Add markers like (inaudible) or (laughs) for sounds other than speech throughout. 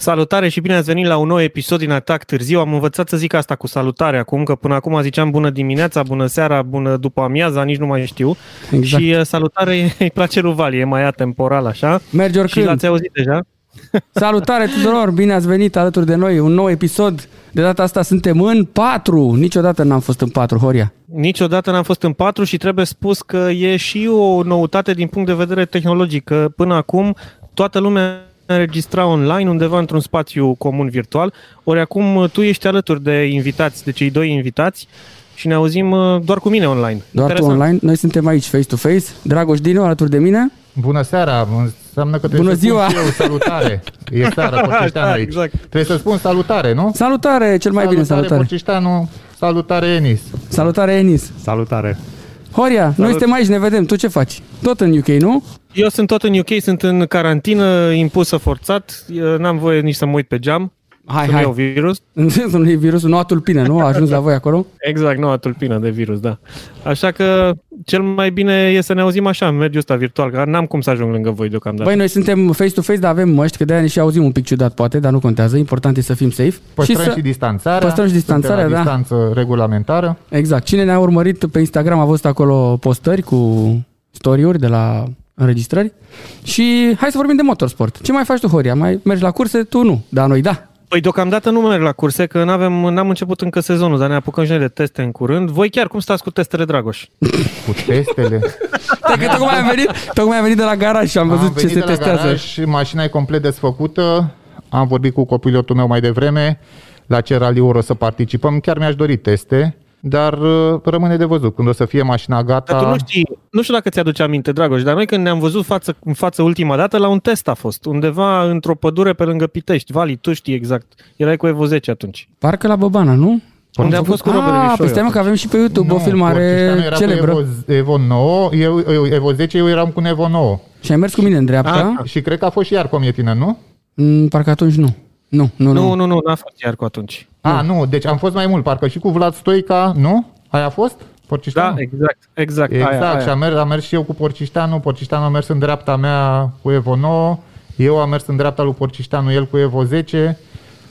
Salutare și bine ați venit la un nou episod din Atac Târziu. Am învățat să zic asta cu salutare acum, că până acum ziceam bună dimineața, bună seara, bună după amiaza, nici nu mai știu. Exact. Și uh, salutare (laughs) îi place lui Vali, e mai atemporal așa. Merge Și oricând. l-ați auzit deja? (laughs) Salutare tuturor, bine ați venit alături de noi, un nou episod. De data asta suntem în 4. Niciodată n-am fost în 4, Horia. Niciodată n-am fost în patru și trebuie spus că e și o noutate din punct de vedere tehnologic, că până acum toată lumea înregistra online undeva într-un spațiu comun virtual, ori acum tu ești alături de invitați, de cei doi invitați și ne auzim uh, doar cu mine online. Doar tu Interesant. online, noi suntem aici face-to-face. Dragoș Dinu alături de mine. Bună seara, înseamnă că trebuie Bună să spun ziua! și eu salutare. E (laughs) seara, Porcișteanu Da, aici. exact. Trebuie să spun salutare, nu? Salutare, cel mai bine salutare. Porcișteanu, salutare Enis. Salutare Enis. Salutare! Horia, noi suntem aici, ne vedem. Tu ce faci? Tot în UK, nu? Eu sunt tot în UK, sunt în carantină impusă forțat, eu n-am voie nici să mă uit pe geam, Hai, să (laughs) nu iau hai. virus. Nu e virusul, noua tulpină, nu? A ajuns la voi acolo? Exact, noua tulpină de virus, da. Așa că cel mai bine e să ne auzim așa, în mediul ăsta virtual, că n-am cum să ajung lângă voi deocamdată. Băi, noi suntem face-to-face, dar avem măști, că de-aia ne și auzim un pic ciudat, poate, dar nu contează. Important e să fim safe. Păstrăm și, să... distanțarea. Păstrăm și distanțarea, Suntem la da. distanță regulamentară. Exact. Cine ne-a urmărit pe Instagram a văzut acolo postări cu story-uri de la înregistrări. Și hai să vorbim de motorsport. Ce mai faci tu, Horia? Mai mergi la curse? Tu nu, dar noi da. Păi deocamdată nu merg la curse, că n-avem, n-am început încă sezonul, dar ne apucăm și noi de teste în curând. Voi chiar cum stați cu testele, Dragoș? Cu testele. Stai că tocmai am venit, tocmai am venit de la garaj și am văzut Am ce venit se de la testează. garaj, mașina e complet desfăcută. Am vorbit cu copilotul meu mai devreme la ce raliuri o să participăm. Chiar mi-aș dori teste, dar uh, rămâne de văzut. Când o să fie mașina gata... Dar tu nu știi, nu știu dacă ți-aduce aminte, Dragoș, dar noi când ne-am văzut față în față ultima dată, la un test a fost, undeva într-o pădure pe lângă Pitești. Vali, tu știi exact. Erai cu Evo 10 atunci. Parcă la Bobana, nu? Unde am fost cu Robert Ah, Rișoiu păi stai mă că avem și pe YouTube o Nu, filmare Porcișteanu era celebră. Cu Evo, Evo 9, eu, eu, Evo 10, eu eram cu un Evo 9. Și ai mers cu mine în dreapta. Ah, Și cred că a fost și iar cu tine, nu? Mm, parcă atunci nu. Nu, nu, Nu, nu. nu, nu, n-a fost iar cu atunci. A, nu, deci am fost mai mult, parcă și cu Vlad Stoica, nu? Aia a fost? Porcișteanu? Da, exact, exact. Exact, aia, aia. și am mers, am mers și eu cu Porcișteanu, Porcișteanu a mers în dreapta mea cu Evo 9, eu am mers în dreapta lui Porcișteanu, el cu Evo 10,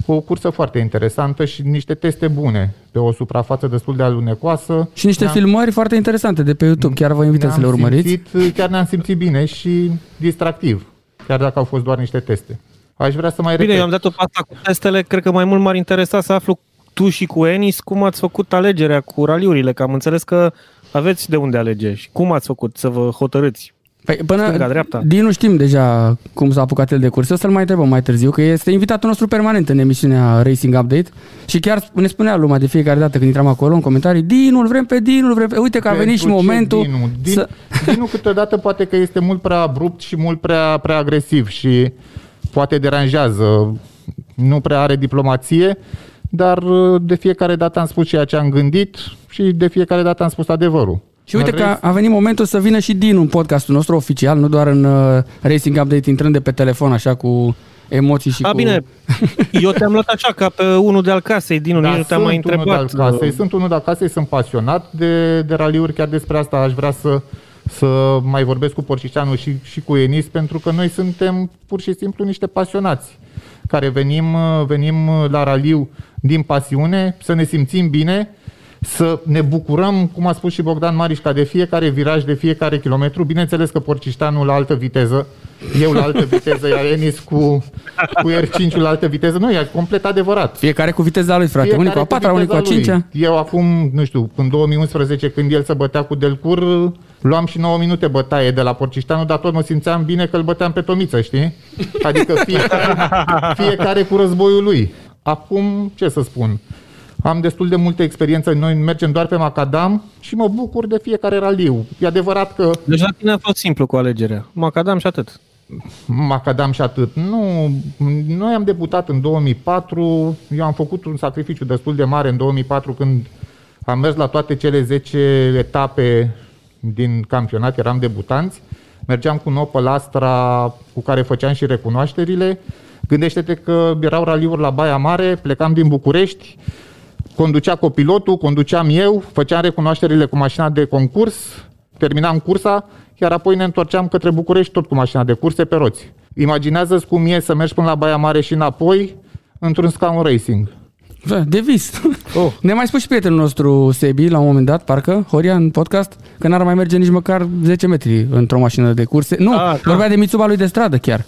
o cursă foarte interesantă și niște teste bune, pe o suprafață destul de alunecoasă. Și niște Ne-am- filmări foarte interesante de pe YouTube. Chiar vă invităm să le ne-am urmăriți. Simțit, chiar ne-am simțit bine și distractiv, chiar dacă au fost doar niște teste. Aș vrea să mai Bine, repet. eu am dat-o pe asta cu testele, cred că mai mult m-ar interesa să aflu tu și cu Enis cum ați făcut alegerea cu raliurile, că am înțeles că aveți de unde alege și cum ați făcut să vă hotărâți. Păi până Stânga, dreapta. din nu știm deja cum s-a apucat el de curse, o să-l mai întrebăm mai târziu, că este invitatul nostru permanent în emisiunea Racing Update și chiar ne spunea lumea de fiecare dată când intram acolo în comentarii, Dinu, îl vrem pe Dinu, îl vrem pe... Uite că a venit și Pentru ce momentul Dinu? Din, să... Dinu câteodată poate că este mult prea abrupt și mult prea, prea agresiv și poate deranjează, nu prea are diplomație, dar uh, de fiecare dată am spus ceea ce am gândit și de fiecare dată am spus adevărul. Și uite Mă că vreți? a venit momentul să vină și Dinu în podcastul nostru oficial, nu doar în uh, Racing Update intrând de pe telefon așa cu emoții și A, cu... bine, (laughs) eu te-am luat așa ca pe unul de al casei, Dinu, Da, nici nu te-am mai sunt unul întrebat. de al casei, sunt unul de al casei, sunt pasionat de, de raliuri, chiar despre asta aș vrea să, să mai vorbesc cu Porcișteanu și, și cu Enis, pentru că noi suntem pur și simplu niște pasionați care venim, venim la raliu din pasiune, să ne simțim bine, să ne bucurăm, cum a spus și Bogdan Marișca, de fiecare viraj, de fiecare kilometru. Bineînțeles că Porcișteanu la altă viteză, eu la altă viteză, iar Enis cu, cu R5 la altă viteză. Nu, e complet adevărat. Fiecare cu viteza lui, frate. Unii cu a patra, unii cu a viteza cincea. lui. Eu acum, nu știu, în 2011, când el se bătea cu Delcur, luam și 9 minute bătaie de la Porcișteanu, dar tot mă simțeam bine că îl băteam pe Tomiță, știi? Adică fiecare, fiecare cu războiul lui. Acum, ce să spun? Am destul de multă experiență, noi mergem doar pe Macadam și mă bucur de fiecare raliu. E adevărat că Deci la tine a fost simplu cu alegerea. Macadam și atât. Macadam și atât. Nu, noi am debutat în 2004, eu am făcut un sacrificiu destul de mare în 2004 când am mers la toate cele 10 etape din campionat, eram debutanți. Mergeam cu un Opel Astra cu care făceam și recunoașterile. Gândește-te că erau raliuri la Baia Mare, plecam din București, conducea copilotul, conduceam eu, făceam recunoașterile cu mașina de concurs, terminam cursa, iar apoi ne întorceam către București tot cu mașina de curse pe roți. Imaginează-ți cum e să mergi până la Baia Mare și înapoi într-un scaun racing. Da, de vis. Oh. Ne mai spus și prietenul nostru Sebi la un moment dat, parcă, Horia, în podcast, că n-ar mai merge nici măcar 10 metri într-o mașină de curse. Nu, a, ah, vorbea da. de Mitsuba lui de stradă chiar.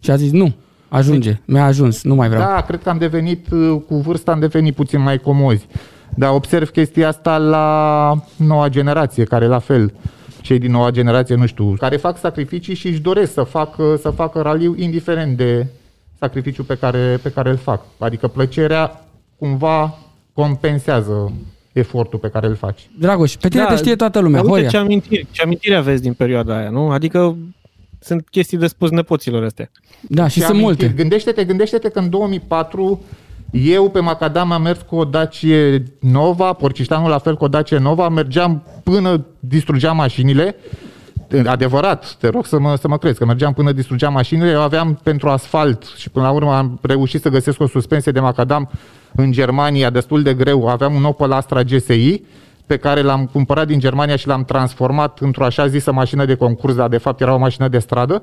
Și a zis, nu, ajunge, mi-a ajuns, nu mai vreau. Da, cred că am devenit, cu vârsta am devenit puțin mai comozi. Dar observ chestia asta la noua generație, care la fel, cei din noua generație, nu știu, care fac sacrificii și își doresc să facă, să facă raliu indiferent de sacrificiul pe care, pe care îl fac. Adică plăcerea cumva compensează efortul pe care îl faci. Dragoș, pe tine da, te știe toată lumea. Uite ce amintiri, ce amintiri aveți din perioada aia, nu? Adică sunt chestii de spus nepoților astea. Da, și, și sunt amintiri. multe. Gândește-te, gândește-te că în 2004 eu pe Macadam am mers cu o Dacie Nova, Porciștanul la fel cu o Dacie Nova, mergeam până distrugeam mașinile, adevărat, te rog să mă, să mă crezi, că mergeam până distrugeam mașinile, eu aveam pentru asfalt și până la urmă am reușit să găsesc o suspensie de macadam în Germania destul de greu. Aveam un Opel Astra GSI pe care l-am cumpărat din Germania și l-am transformat într-o așa zisă mașină de concurs, dar de fapt era o mașină de stradă.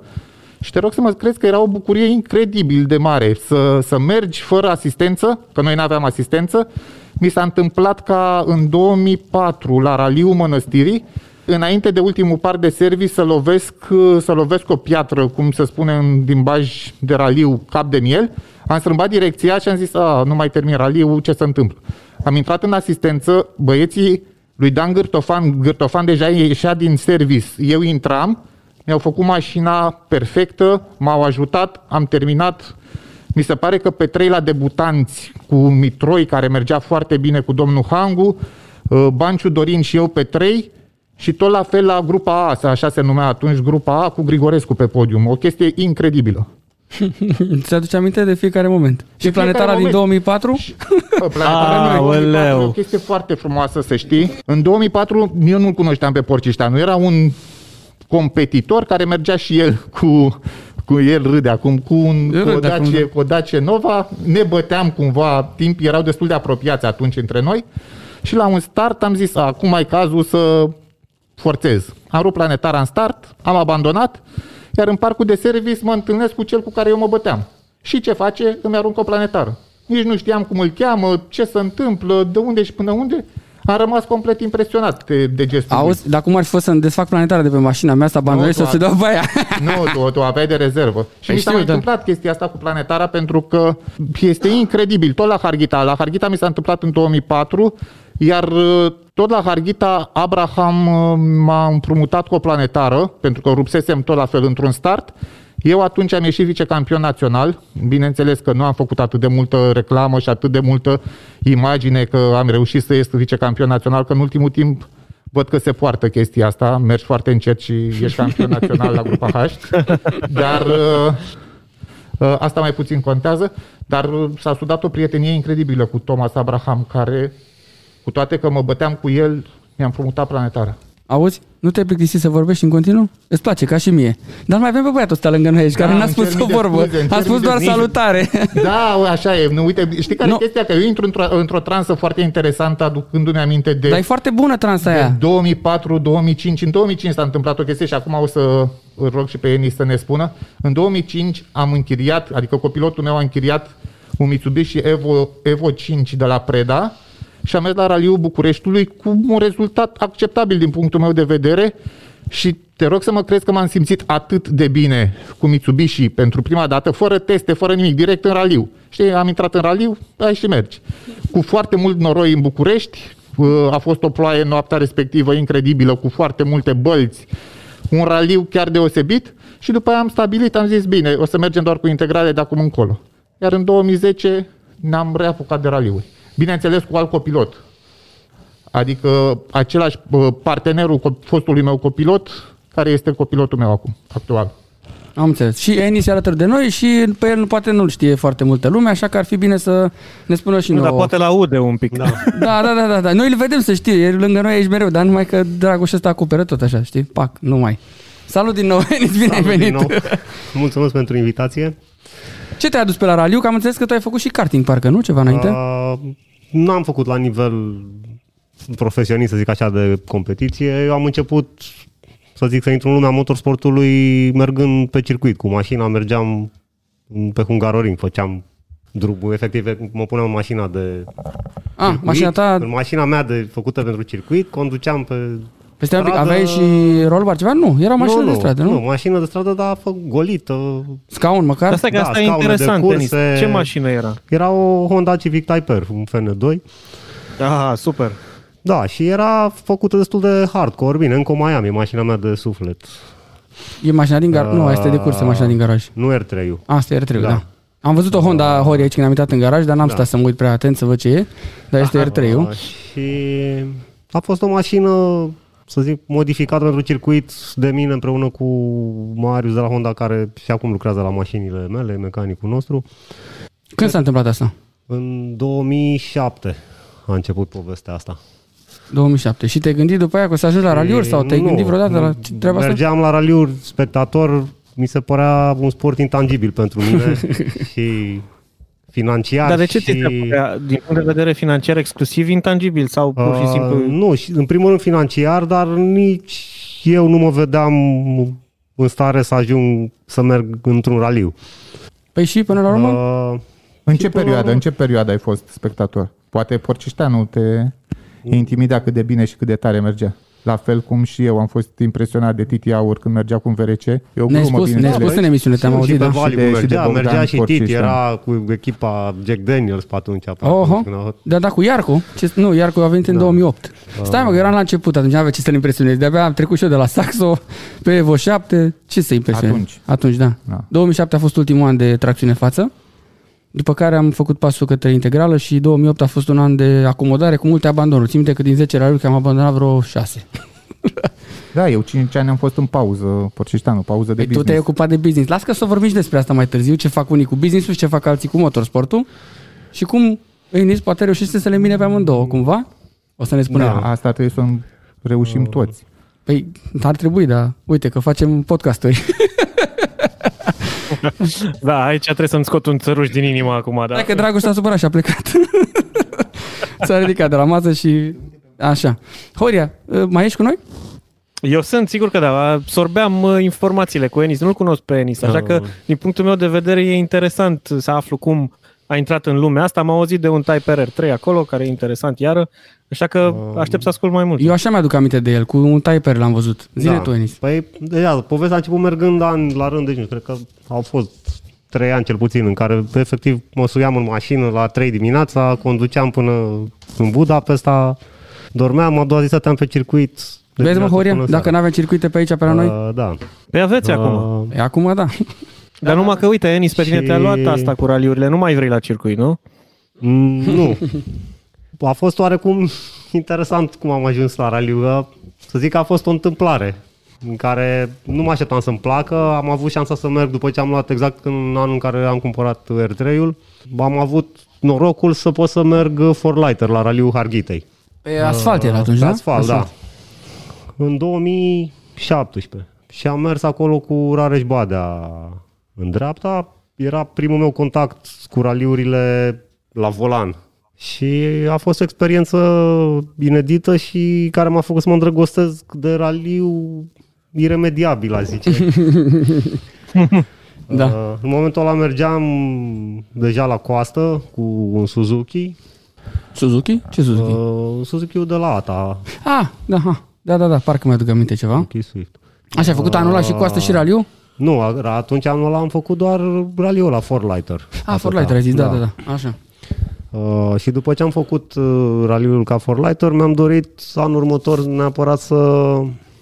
Și te rog să mă crezi că era o bucurie incredibil de mare să, să mergi fără asistență, că noi nu aveam asistență. Mi s-a întâmplat ca în 2004 la Raliu Mănăstirii înainte de ultimul par de service să lovesc, să lovesc o piatră, cum se spune în limbaj de raliu, cap de miel. Am strâmbat direcția și am zis, a, nu mai termin raliu, ce se întâmplă? Am intrat în asistență, băieții lui Dan Gârtofan, Gârtofan deja ieșea din service. Eu intram, mi-au făcut mașina perfectă, m-au ajutat, am terminat. Mi se pare că pe trei la debutanți cu Mitroi, care mergea foarte bine cu domnul Hangu, uh, Banciu Dorin și eu pe trei, și tot la fel la grupa A, așa se numea atunci grupa A, cu Grigorescu pe podium. O chestie incredibilă. (laughs) Ți aduce aminte de fiecare moment. Și, și Planetara moment. din 2004? Și, planetara ah, din e o chestie foarte frumoasă, să știi. În 2004 eu nu-l cunoșteam pe Porcișteanu. Era un competitor care mergea și el cu cu el râde acum, cu, un, cu, o Dacie, cu o Dacie Nova, ne băteam cumva, timp erau destul de apropiați atunci între noi și la un start am zis, acum mai cazul să forțez. Am rupt planetara în start, am abandonat, iar în parcul de service mă întâlnesc cu cel cu care eu mă băteam. Și ce face? Îmi aruncă o planetară. Nici nu știam cum îl cheamă, ce se întâmplă, de unde și până unde. Am rămas complet impresionat de, de gestul Auzi, lui. dar cum ar fi fost să-mi desfac planetara de pe mașina mea, să abandonez să se dau pe aia? Nu, (laughs) tu, tu aveai de rezervă. Și mi s-a mai da. întâmplat chestia asta cu planetara pentru că este incredibil. Tot la Harghita. La Harghita mi s-a întâmplat în 2004 iar uh, tot la Harghita, Abraham uh, m-a împrumutat cu o planetară, pentru că rupsesem tot la fel într-un start. Eu atunci am ieșit vicecampion național. Bineînțeles că nu am făcut atât de multă reclamă și atât de multă imagine că am reușit să ies vicecampion național, că în ultimul timp văd că se poartă chestia asta, mergi foarte încet și ești campion național la grupa H, dar uh, asta mai puțin contează, dar s-a sudat o prietenie incredibilă cu Thomas Abraham, care cu toate că mă băteam cu el, mi-am promutat planetara. Auzi? Nu te-ai plictisit să vorbești în continuu? Îți place, ca și mie. Dar mai avem pe băiatul ăsta lângă noi aici, da, care n-a spus o vorbă. Scuze, a spus doar salutare. (laughs) Da, așa e. Nu, uite, știi care e chestia? Că eu intru într-o, într-o transă foarte interesantă, aducându-mi aminte de... Dar e foarte bună transa aia. 2004-2005. În 2005 s-a întâmplat o chestie și acum o să îl rog și pe Enis să ne spună. În 2005 am închiriat, adică copilotul meu a închiriat un Mitsubishi Evo, Evo 5 de la Preda, și am mers la Raliul Bucureștiului cu un rezultat acceptabil din punctul meu de vedere și te rog să mă crezi că m-am simțit atât de bine cu Mitsubishi pentru prima dată, fără teste, fără nimic, direct în raliu. Știi, am intrat în raliu, ai și mergi. Cu foarte mult noroi în București, uh, a fost o ploaie noaptea respectivă incredibilă, cu foarte multe bălți, un raliu chiar deosebit și după aia am stabilit, am zis, bine, o să mergem doar cu integrale de acum încolo. Iar în 2010 ne-am reapucat de raliuri. Bineînțeles cu alt copilot. Adică același partenerul fostului meu copilot, care este copilotul meu acum, actual. Am înțeles. Și Enis e alături de noi și pe el poate nu-l știe foarte multă lume, așa că ar fi bine să ne spună și nu, nouă. Dar poate la aude un pic. Da. (laughs) da, da, da, da, da. Noi îl vedem să știe, e lângă noi aici mereu, dar numai că Dragoș ăsta acoperă tot așa, știi? Pac, nu mai. Salut din nou, (laughs) Enis, bine Salut ai venit. Din nou. Mulțumesc pentru invitație. Ce te-a adus pe la raliu? Că am înțeles că tu ai făcut și karting, parcă, nu? Ceva înainte? Uh, nu am făcut la nivel profesionist, să zic așa, de competiție. Eu am început să zic, să intru în lumea motorsportului mergând pe circuit. Cu mașina mergeam pe Hungaroring, făceam drumul, efectiv, mă puneam în mașina de Ah, circuit, mașina ta, În mașina mea de, făcută pentru circuit, conduceam pe... peste un pic, stradă- aveai și rollbar ceva? Nu, era mașină nu, de stradă, nu? Nu, mașină de stradă, dar fă, golită. Scaun măcar? Asta, că Da, asta e scaune de interesant, curse. Denis. Ce mașină era? Era o Honda Civic Type R, un FN2. Ah, super. Da, și era făcută destul de hardcore. Bine, încă o mai am, e mașina mea de suflet. E mașina din garaj? Nu, asta e de curse, mașina din garaj. Nu R3-ul. Asta e R3, da. Da. da. Am văzut o Honda Hori aici când am intrat în garaj, dar n-am stat să mă uit prea atent să văd ce e. Dar este R3-ul. Uh, și a fost o mașină, să zic, modificată pentru circuit de mine împreună cu Marius de la Honda, care și acum lucrează la mașinile mele, mecanicul nostru. Când s-a întâmplat asta? În 2007 a început povestea asta. 2007. Și te-ai gândit după aia că o să ajungi la raliuri sau te-ai Nu, gândit vreodată la nu. ce- treaba asta? Mergeam la raliuri spectator, mi se părea un sport intangibil pentru mine (laughs) și financiar. Dar de ce și... ți se părea, din punct de vedere financiar, exclusiv intangibil sau pur și Uh, simplu... Nu, și în primul rând financiar, dar nici eu nu mă vedeam în stare să ajung să merg într-un raliu. Păi și până la urmă? Uh, În Și ce până la perioadă? urmă- În ce perioadă ai fost spectator? Poate Porcișteanu te intimida cât de bine și cât de tare mergea. La fel cum și eu am fost impresionat de Titi Aur când mergea cu un VRC. E o Ne-ai glumă, spus, ne-ai bineînțeles. spus în emisiune, te-am și auzit, pe da? Valiu Și de- și de mergea, Bogdan mergea și Titi, Porcișteanu. era cu echipa Jack Daniels pe atunci. Pe Oho, atunci, da, da, cu Iarcu. Ce, nu, Iarcu a venit în 2008. Stai mă, că eram la început, atunci nu avea ce să-l impresionezi. De-abia am trecut și eu de la Saxo pe Evo 7. Ce să impresionezi? Atunci. Atunci, da. Da. 2007 a fost ultimul an de tracțiune față. După care am făcut pasul către integrală și 2008 a fost un an de acomodare cu multe abandonuri. Țin minte că din 10 raliuri că am abandonat vreo 6. Da, eu 5 ani am fost în pauză, Porcișteanu, pauză de Păi tu business. te-ai ocupat de business. Las că să vorbim și despre asta mai târziu, ce fac unii cu business-ul și ce fac alții cu motorsportul și cum Enis poate reușește să le mine pe amândouă, cumva? O să ne spună. Da, Da. asta trebuie să reușim toți. Păi ar trebui, dar uite că facem podcasturi. (laughs) (laughs) Da, aici trebuie să-mi scot un țăruș din inimă acum, da. Hai că Dragoș s-a supărat și a plecat. (laughs) S-a ridicat de la masă și așa. Horia, mai ești cu noi? Eu sunt sigur că da, absorbeam uh, informațiile cu Enis, nu-l cunosc pe Enis, așa că din punctul meu de vedere e interesant să aflu cum a intrat în lumea asta. Am auzit de un Type R3 acolo, care e interesant iară, așa că aștept să ascult mai mult. Eu așa mi-aduc aminte de el, cu un Typer l-am văzut. Zine da. tu, Enis. Păi, deja, povestea a început mergând ani la rând, deci nu cred că au fost trei ani cel puțin în care efectiv mă suiam în mașină la 3 dimineața, conduceam până în Budapesta, dormeam, a doua zi stăteam pe circuit. de Vezi, mă, dimineață Horia, până dacă seara. nu avem circuite pe aici, pe la noi? Uh, da. Pe aveți acum. Uh, E, acum, da. Dar numai că, uite, Enis, pe tine și- te-a luat asta cu raliurile, nu mai vrei la circuit, nu? Mm, nu. A fost oarecum interesant cum am ajuns la raliu. Să zic că a fost o întâmplare în care nu mă așteptam să-mi placă. Am avut șansa să merg după ce am luat exact în anul în care am cumpărat R3-ul. Am avut norocul să pot să merg for lighter la raliul Harghitei. Pe asfalt era atunci, Pe da? asfalt, da. În 2017. Și am mers acolo cu Rareș Badea în dreapta. Era primul meu contact cu raliurile la volan. Și a fost o experiență inedită și care m-a făcut să mă îndrăgostesc de raliu iremediabil, aș zice. (laughs) Da. Uh, În momentul ăla mergeam deja la coastă cu un Suzuki. Suzuki? Ce Suzuki? Uh, Suzuki-ul de la ATA, Ah, da, ha. da, da, da, parcă mi-aduc aminte ceva. Suzuki Swift. Așa, ai făcut anul ăla și cu asta și raliu? Nu, a- atunci anul ăla am făcut doar raliul la Forlighter. Ah, Forlighter ai zis, da, da, da, așa. Uh, și după ce am făcut uh, raliul ca Forlighter, mi-am dorit anul următor neapărat să,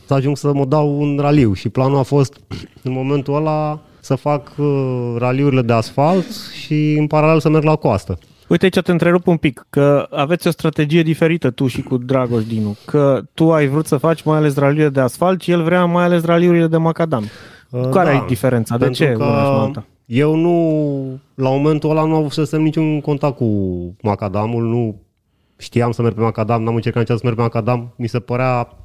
să ajung să mă dau un raliu. Și planul a fost (clears throat) în momentul ăla să fac uh, raliurile de asfalt și în paralel să merg la coastă. Uite aici te întrerup un pic, că aveți o strategie diferită tu și cu Dragoș Dinu, că tu ai vrut să faci mai ales raliurile de asfalt și el vrea mai ales raliurile de macadam. Uh, Care da, e diferența? De pentru ce că una și alta? Eu nu, la momentul ăla nu avusesem niciun contact cu macadamul, nu știam să merg pe macadam, n-am încercat niciodată să merg pe macadam, mi se părea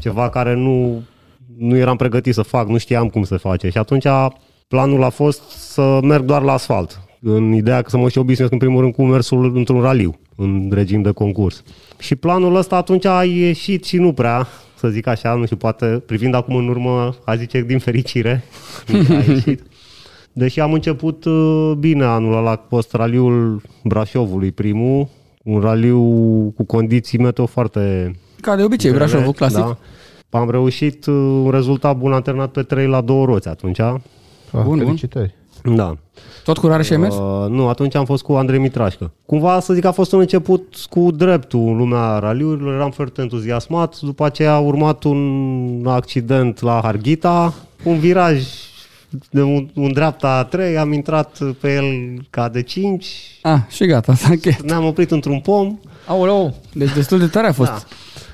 ceva care nu, nu eram pregătit să fac, nu știam cum se face și atunci planul a fost să merg doar la asfalt, în ideea că să mă și obișnuiesc în primul rând cu mersul într-un raliu, în regim de concurs. Și planul ăsta atunci a ieșit și nu prea, să zic așa, nu știu, poate privind acum în urmă, a zice din fericire, (laughs) a ieșit. Deși am început uh, bine anul ăla, a fost raliul Brașovului primul, un raliu cu condiții meteo foarte Ca de obicei, grele, Brașovul, clasic. Da. Am reușit uh, un rezultat bun, am terminat pe 3 la două roți atunci. Ah, bun. Felicitări. Da. Tot cu rareș și ai mers? Uh, nu, atunci am fost cu Andrei Mitrașcă. Cumva să zic că a fost un început cu dreptul în lumea raliurilor, eram foarte entuziasmat, după aceea a urmat un accident la Harghita, un viraj de un, un dreapta 3, am intrat pe el ca de 5, Ah, și gata, s-a încheiat. ne-am oprit într-un pom. Aoleu, deci destul de tare a fost. Da.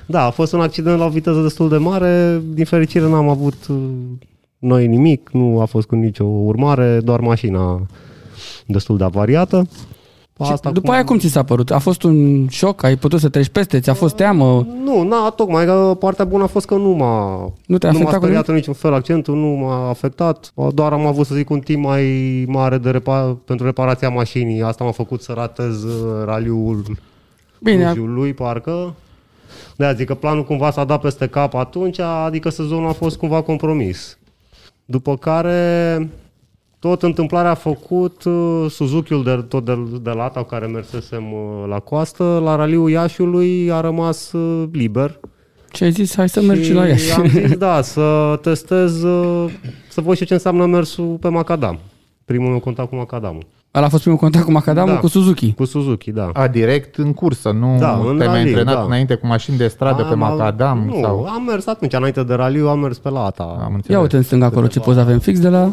da, a fost un accident la o viteză destul de mare, din fericire n-am avut uh, noi nimic, nu a fost cu nicio urmare, doar mașina destul de avariată. Și după aia cum ți s-a părut? A fost un șoc? Ai putut să treci peste? Ți-a fost teamă? Nu, na, tocmai că partea bună a fost că nu m-a, Nu te-a nu m-a afectat cu speriat în niciun fel accentul, nu m-a afectat. Doar am avut, să zic, un timp mai mare de repa- pentru reparația mașinii. Asta m-a făcut să ratez uh, raliul Bine, lui, parcă. de zic că planul cumva s-a dat peste cap atunci, adică sezonul a fost cumva compromis. După care tot întâmplarea a făcut uh, Suzuki-ul de, tot de, de la cu care mersesem uh, la coastă, la raliul Iașiului a rămas uh, liber. ce ai zis? Hai să mergi și la Iași. am zis, (laughs) da, să testez, uh, să văd și eu ce înseamnă mersul pe Macadam. Primul meu contact cu Macadamul. Ăla a fost primul contact cu Macadamul Da. cu Suzuki. Cu Suzuki, da. A, direct în cursă, nu Da, în te-ai mai raliu, antrenat da. înainte cu mașini de stradă pe Am- macadam? Nu, sau... am mers atunci, înainte de raliu, am mers pe la ATA. Am înțeles. Ia uite în stânga acolo ce poză avem fix de la...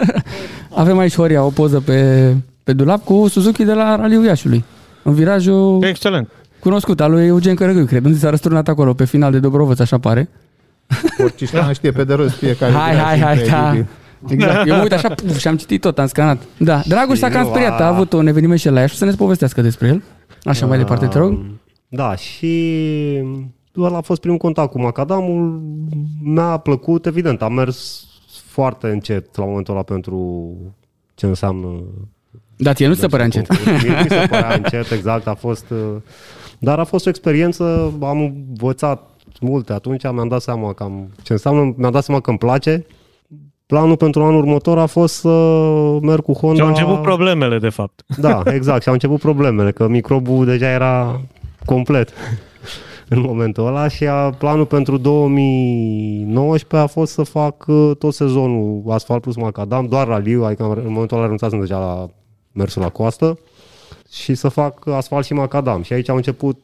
(laughs) avem aici Horia o poză pe, pe dulap cu Suzuki de la Raliul Iașiului. În virajul Excelent. cunoscut al lui Eugen Cărăgâi, cred. Unde s-a răsturnat acolo pe final de Dobrovăț, așa pare. Orcișteanu știe pe de rost fiecare Hai, viraj hai, hai, da. incredibil. Exact. Eu mă uit așa puf, și am citit tot, am scanat. Da, Dragoș s-a Și cam nu speriat, a- a avut un eveniment și el la Iași, să ne povestească despre el. Așa mai departe, te rog. Da, și doar a fost primul contact cu Macadamul. Mi-a plăcut, evident, am mers foarte încet la momentul ăla pentru ce înseamnă Da, ție nu ți se părea încet. concurs. Mie nu mi se părea încet, exact, a fost... uh, Dar a fost o experiență, am învățat multe atunci, mi-am dat seama cam ce înseamnă, mi-am dat seama că îmi place. Planul pentru anul următor a fost să merg cu Honda... Și au început problemele, de fapt. Da, exact. Și au început problemele, că microbul deja era complet (laughs) în momentul ăla și a, planul pentru 2019 a fost să fac uh, tot sezonul asfalt plus macadam, doar raliu, adică am- în momentul ăla renunțasem deja la mersul la coastă și să fac asfalt și macadam. Și aici au început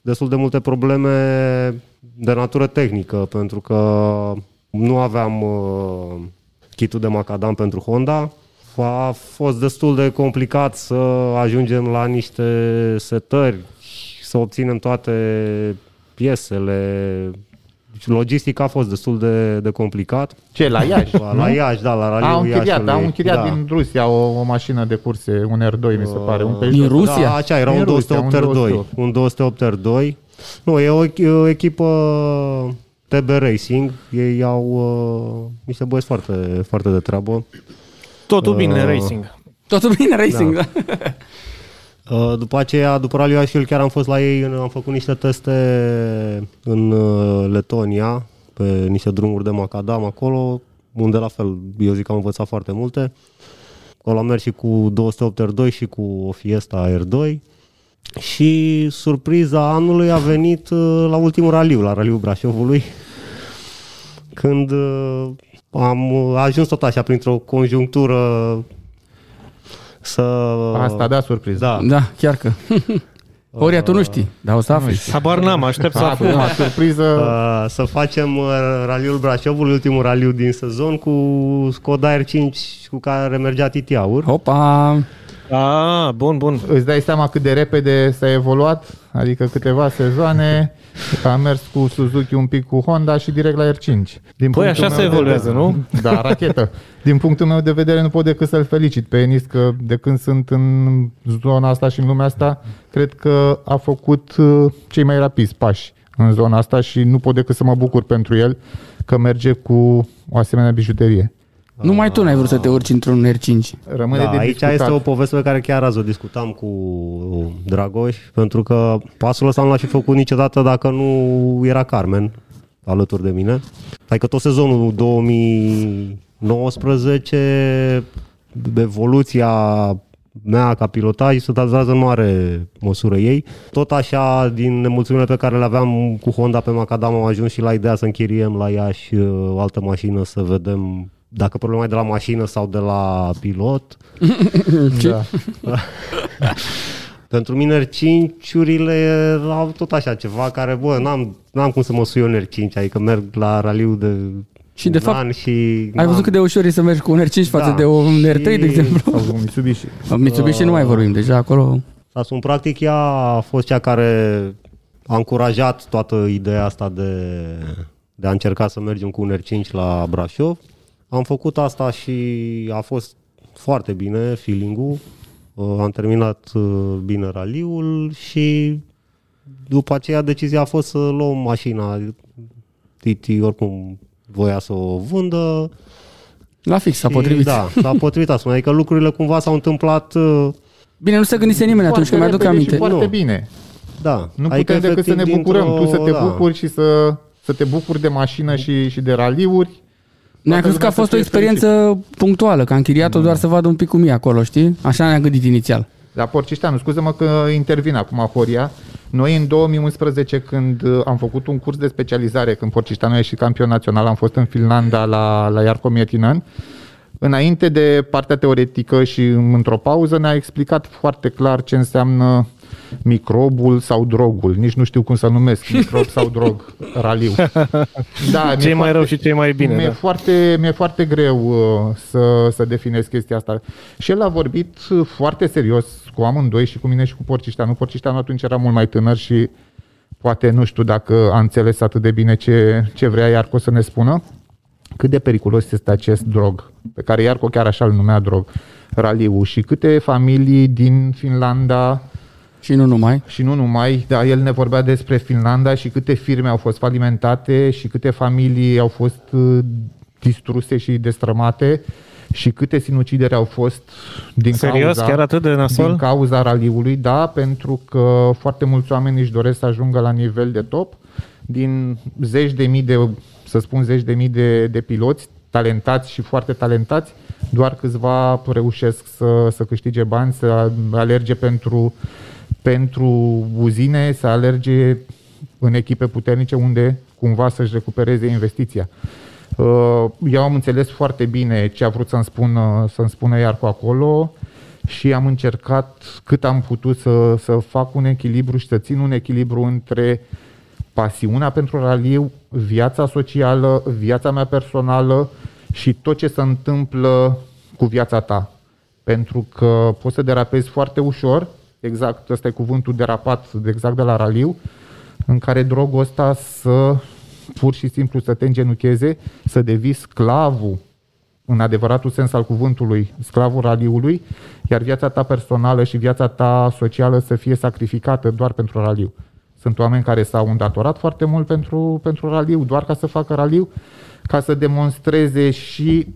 destul de multe probleme de natură tehnică, pentru că nu aveam uh, kitul de macadam pentru Honda. A fost destul de complicat să ajungem la niște setări, să obținem toate piesele. Deci Logistica a fost destul de, de complicat. Ce, la Iași? La, la Iași, da, la A raliul închiriat, Iașiului. a închiriat da. din Rusia o, o mașină de curse, un R2 mi se pare, un Din Peugeot. Rusia? Da, acea era Din un Rusia, 208 un R2. 208. Un 208 R2. Nu, e o, e o echipă TB Racing. Ei au uh, niște băieți foarte, foarte de treabă. Totul bine, Uh, racing. Totul bine, racing, da. (laughs) Uh, După aceea, după Raliul Iașiului, chiar am fost la ei, în- am făcut niște teste în uh, Letonia, pe niște drumuri de macadam acolo, unde la fel, eu zic că am învățat foarte multe. Acolo am mers și cu 208 R2 și cu o Fiesta R2. Și surpriza anului a venit uh, la ultimul raliu, la raliul Brașovului, când uh, am uh, ajuns tot așa printr-o conjunctură să... Asta da surpriză. Da, Da, chiar că. (laughs) Horia, tu nu știi, dar o să afli. Habar n-am, aștept să aflu. Acum, surpriză, Uh, să facem uh, raliul Brașovului, ultimul raliu din sezon cu Skoda R5 cu care mergea Titi Aur. Hopa! Ah, bun, bun. îți dai seama cât de repede s-a evoluat, adică câteva sezoane, a mers cu Suzuki un pic cu Honda și direct la R5. Din Păi punctul așa meu se de evoluează, vedere- nu? Da, rachetă. Din punctul meu de vedere nu pot decât să-l felicit pe Enis că de când sunt în zona asta și în lumea asta, cred că a făcut uh, cei mai rapizi pași în zona asta și nu pot decât să mă bucur pentru el că merge cu o asemenea bijuterie. Numai tu n-ai vrut să te urci într-un R5. Rămâne Da, de aici discutat. este o poveste pe care chiar azi o discutam cu Dragoș, pentru că pasul ăsta nu l-aș fi făcut niciodată dacă nu era Carmen. alături de mine. Adică tot sezonul 2019, evoluția mea ca pilotaj se datează în mare măsură ei. Tot așa, din nemulțumirile pe care le aveam cu Honda pe Macadam, am ajuns și la ideea să închiriem la Iași uh, o altă mașină, să vedem dacă problema e de la mașină sau de la pilot. (laughs) Da. (laughs) Pentru mine R5-urile erau tot așa ceva care, bă, n-am, n-am cum să mă sui un R5, adică merg la raliu de Și de un fapt, an și Ai n-am- văzut cât de ușor e să mergi cu un R5 față Da, de un și- R3, de exemplu? Sau un Mitsubishi. Mitsubishi nu mai vorbim, deja acolo... Sasun, practic, ea a fost cea care a încurajat toată ideea asta de, de a încerca să mergem cu un R5 la Brașov. Am făcut asta și a fost foarte bine feeling-ul. Uh, Am terminat uh, bine raliul și după aceea decizia a fost să luăm mașina. Titi oricum voia să o vândă. La fix, s-a și, potrivit. Da, s-a (laughs) potrivit asta. Adică lucrurile cumva s-au întâmplat uh, Bine, nu se gândise nimeni atunci, că Foarte mi-aduc repede aminte. Și foarte Nu. bine. Da. Nu putem decât să ne efectiv, bucurăm. Tu să te dintr-o- da. bucuri și să, să te bucuri de mașină și, și de raliuri. Ne-a Toată crezut că a lumea să fost o fie experiență punctuală, că a închiriat-o doar să vadă un pic cum e acolo, știi? Așa ne-am gândit inițial. La Porcișteanu, scuză-mă că intervin acum Horia. Noi în 2011, când uh, am făcut un curs de specializare, când Porcișteanu a ieșit campion național, am fost în Finlanda la, la Iarco Mietinen, Înainte de partea teoretică și într-o pauză ne-a explicat foarte clar ce înseamnă microbul sau drogul. Nici nu știu cum să numesc, microb sau drog, (laughs) raliu. Da, Ce mi-e mai rău foarte- și ce mai bine. mi-e, Da. foarte, mi-e foarte greu uh, să, să definez chestia asta. Și el a vorbit uh, foarte serios cu amândoi și cu mine și cu Porcișteanu. Porcișteanu atunci era mult mai tânăr și poate nu știu dacă a înțeles atât de bine ce, ce vrea Iarco să ne spună. Cât de periculos este acest drog, pe care Iarco chiar așa îl numea drog, raliu și câte familii din Finlanda Și nu numai. și nu numai, dar el ne vorbea despre Finlanda și câte firme au fost falimentate și câte familii au fost uh, distruse și destrămate și câte sinucideri au fost din Serios? cauza, Chiar atât de nasol? din cauza raliului, da, pentru că foarte mulți oameni își doresc să ajungă la nivel de top. Din zeci de mii de, să spun zeci de mii de, de piloți talentați și foarte talentați, doar câțiva reușesc să, să câștige bani, să alerge pentru, pentru uzine, să alerge în echipe puternice unde cumva să-și recupereze investiția. Uh, Eu am înțeles foarte bine ce a vrut să-mi spună, să-mi spună Iarcu acolo și am încercat cât am putut să, să fac un echilibru și să țin un echilibru între pasiunea pentru raliu, viața socială, viața mea personală și tot ce se întâmplă cu viața ta. Pentru că poți să derapezi foarte ușor, exact ăsta e cuvântul derapat exact de la raliu, în care drogul ăsta să pur și simplu să te îngenucheze, să devii sclavul în adevăratul sens al cuvântului, sclavul raliului, iar viața ta personală și viața ta socială să fie sacrificată doar pentru raliu. Sunt oameni care s-au îndatorat foarte mult pentru, pentru raliu, doar ca să facă raliu, ca să demonstreze și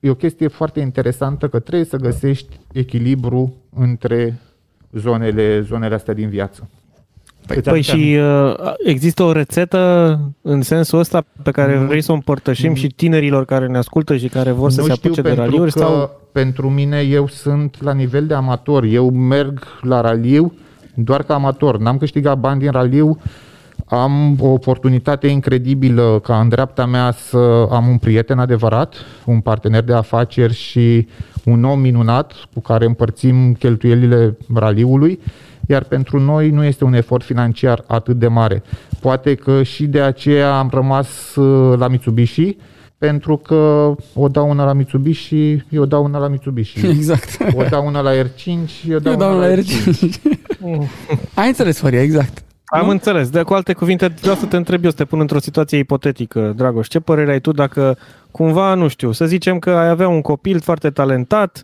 e o chestie foarte interesantă că trebuie să găsești echilibru între zonele, zonele astea din viață. Păi și uh, există o rețetă în sensul ăsta pe care Nu. vrei să o împărtășim și tinerilor care ne ascultă și care vor să nu se știu apuce de pentru raliuri că sau pentru mine eu sunt la nivel de amator. Eu merg la raliu doar ca amator. N-am câștigat bani din raliu. Am o oportunitate incredibilă ca în dreapta mea să am un prieten adevărat, un partener de afaceri și un om minunat cu care împărțim cheltuielile raliului, iar pentru noi nu este un efort financiar atât de mare. Poate că și de aceea am rămas uh, la Mitsubishi, pentru că o dau una la Mitsubishi, eu dau una la Mitsubishi. (laughs) Exact. O dau una la R5, eu dau, Eu dau una la la R5. Ai înțeles, Horia, exact. Am Nu? înțeles. De cu alte cuvinte, vreau să te întreb eu, să te pun într-o situație ipotetică, Dragoș. Ce părere ai tu dacă cumva, nu știu, să zicem că ai avea un copil foarte talentat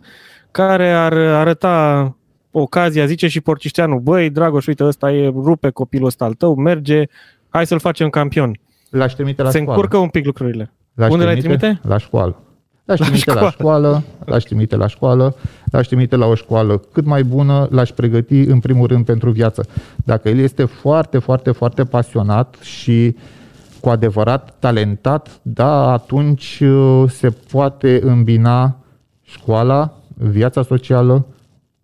care ar arăta ocazia, zice și Porcișteanu, băi, Dragoș, uite, ăsta e, rupe copilul ăsta al tău, merge, hai să-l facem campion. L-aș trimite la Se școală. încurcă un pic lucrurile. L-aș Unde l-ai trimite? La școală. L-aș La trimite la școală. școală, l-aș trimite la școală, l-aș trimite la o școală cât mai bună, l-aș pregăti în primul rând pentru viață. Dacă el este foarte, foarte, foarte pasionat și cu adevărat talentat, da, atunci uh, se poate îmbina școala, viața socială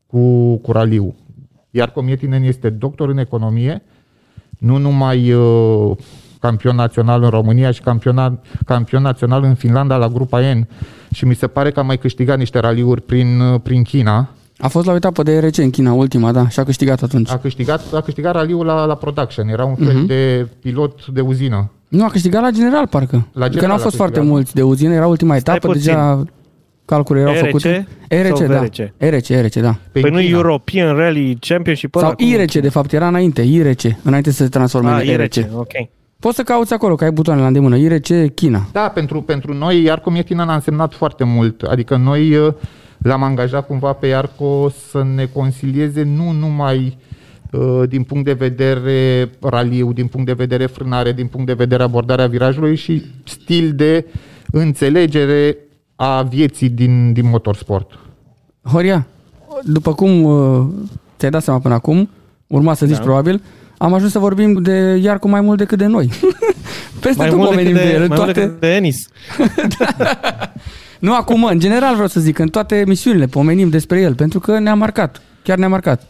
cu, cu raliu. Iar Comietinen este doctor în economie, nu numai uh, campion național în România și campion, campion național în Finlanda la grupa N și mi se pare că a mai câștigat niște raliuri prin, uh, prin China. A fost la o etapă de RC în China, ultima, da, și a câștigat atunci. A câștigat, a câștigat raliul la, la production, era un fel uh-huh. de pilot de uzină. Nu, a câștigat la general, parcă. La general că n-au fost foarte mulți de uzină, era ultima etapă, puțin. deja calculele erau RC făcute. RC, sau da. VRC? RC, RC, da. Păi nu China. European Rally Championship ăla? Sau cum- IRC, de fapt, era înainte, IRC, înainte să se transforme Ah, în IRC, RC. ok. Poți să cauți acolo, că ai butoanele la îndemână. IRC, China. Da, pentru, pentru noi Iarco Mietina a însemnat foarte mult. Adică noi uh, l-am angajat cumva pe Iarco să ne consilieze nu numai uh, din punct de vedere raliu, din punct de vedere frânare, din punct de vedere abordarea virajului și stil de înțelegere a vieții din, din motorsport. Horia, după cum uh, ți-ai dat seama până acum, urma să zici Da. probabil, am ajuns să vorbim de Iarcu mai mult decât de noi. (laughs) Peste Mai tot mult, pomenim decât de, de, el, în mai mult toate... decât de Enis. (laughs) Nu acum, în general vreau să zic, în toate emisiunile pomenim despre el, pentru că ne-a marcat. Chiar ne-a marcat.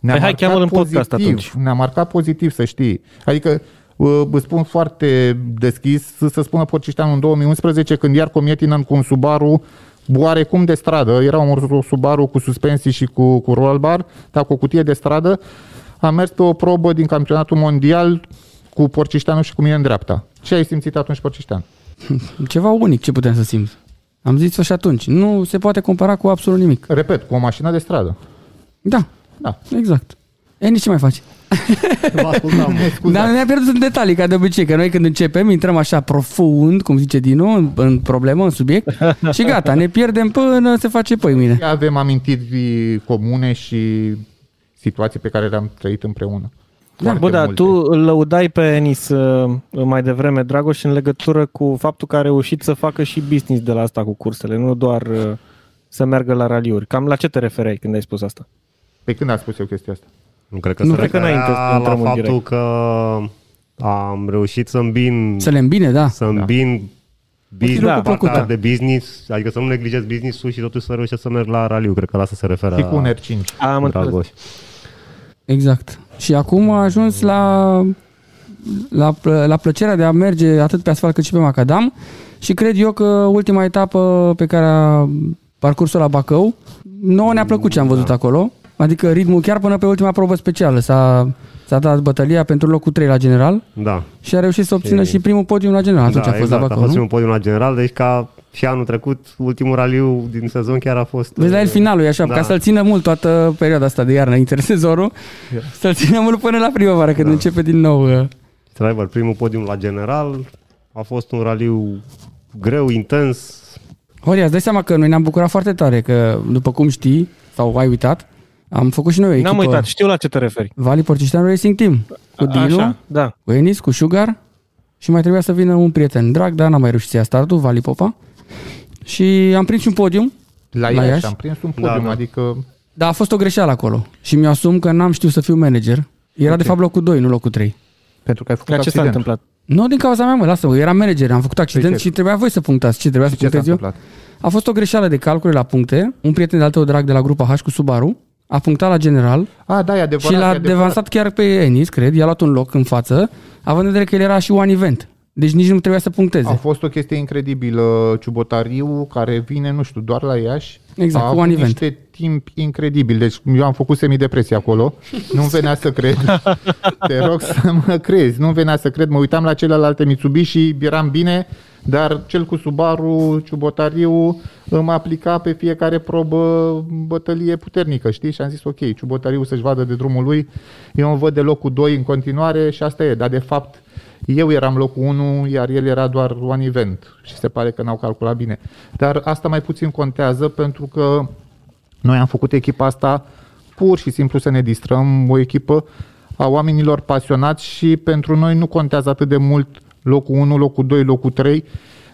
Ne-a Păi hai, marcat cheamă-l în podcast atunci. Ne-a marcat pozitiv, să știi. Adică uh, îți spun foarte deschis să, să spună Porcișteanu în 2011 când iar Comietinan cu un Subaru oarecum de stradă, era un Subaru cu suspensii și cu, cu roll bar, dar cu o cutie de stradă, a mers pe o probă din campionatul mondial cu Porcișteanu și cu mine în dreapta. Ce ai simțit atunci, Porcișteanu? (laughs) Ceva unic ce putem să simți. Am zis-o și atunci. Nu se poate compara cu absolut nimic. Repet, cu o mașină de stradă. Da, Da. exact. E nici ce mai faci? Vă ascultam. (laughs) Dar ne-a pierdut în detalii, ca de obicei, că noi când începem, intrăm așa profund, cum zice Dinu, în, în problemă, în subiect, (laughs) și gata, ne pierdem până se face păi mine. Avem amintiri comune și situații pe care le-am trăit împreună. Foarte Bă, da, multe. tu îl lăudai pe Enis uh, mai devreme, Dragoș, în legătură cu faptul că a reușit să facă și business de la asta cu cursele, nu doar uh, să meargă la raliuri. Cam la ce te refereai când ai spus asta? Pe când a spus eu chestia asta? Nu cred că Nu se cred că referea înainte să la intrăm în faptul direct. că am reușit să îmbin, Să le îmbine, da. să îmbin business, lucru partea plăcut, de business, adică să nu neglijez business-ul și totuși să reușesc să merg la raliu. Cred că la asta se referă Și cu un R5. Am înțeles. Dragoș. Exact. Și acum a ajuns la, la, plă- la plăcerea de a merge atât pe asfalt cât și pe macadam și cred eu că ultima etapă pe care a parcurs-o la Bacău, nouă ne-a plăcut ce am văzut acolo, adică ritmul chiar până pe ultima probă specială s-a, s-a dat bătălia pentru locul 3 la general Da. și a reușit să obțină Și- și primul podium la general atunci da, a fost exact, la a Bacău, fost nu? un podium la general, deci ca și anul trecut, ultimul raliu din sezon chiar a fost... Vezi la el uh, finalul, e așa, da. ca să-l țină mult toată perioada asta de iarnă, intersezonul, să-l țină mult până la primăvară, când Da. începe din nou. uh, Într-adevăr, primul podium la general a fost un raliu greu, intens. Horia, îți dai seama că noi ne-am bucurat foarte tare că, după cum știi, sau ai uitat, am făcut și noi o echipă. N-am uitat, știu la ce te referi. Vali Porcișteanu Racing Team. Cu Dinu, Așa, da. cu Enis, cu Sugar și mai trebuia să vină un prieten drag, dar n-am mai reușit să ia startul, Vali Popa. Și am prins și un podium, La, La Iași, Iași? am prins un podium, Da, da. adică dar a fost o greșeală acolo. Și mi-asum că n-am știut să fiu manager. Era de fapt locul 2, nu locul 3. pentru că ai făcut La ce s-a accident. întâmplat? Nu din cauza mea, mă, lasă-mă, eu eram manager, am făcut accident ce? și trebuia voi să punctați. Ce trebuia să Ce s-a punctez eu? întâmplat? A fost o greșeală de calcule la puncte. Un prieten de-al tău drag de la grupa H cu Subaru a punctat la general A, da, e adevărat. și e l-a adevărat. devansat chiar pe Enis, cred. I-a luat un loc în față, având în vedere că el era și one event. Deci nici nu trebuia să puncteze. A fost o chestie incredibilă. Ciubotariu, care vine, nu știu, doar la Iași, Exact, a cu avut one event. niște timp incredibil. Deci eu am făcut semidepresie acolo. Nu (laughs) venea să cred. Te rog să mă crezi. Nu venea să cred. Mă uitam la celelalte Mitsubishi, eram bine, dar cel cu Subaru, Ciubotariu, îmi aplica pe fiecare probă bătălie puternică, știi? Și am zis, ok, Ciubotariu să-și vadă de drumul lui, eu îmi văd de locul 2 în continuare și asta e. Dar de fapt, eu eram locul 1, iar el era doar one event și se pare că n-au calculat bine. Dar asta mai puțin contează pentru că noi am făcut echipa asta pur și simplu să ne distrăm, o echipă a oamenilor pasionați și pentru noi nu contează atât de mult locul 1, locul 2, locul 3.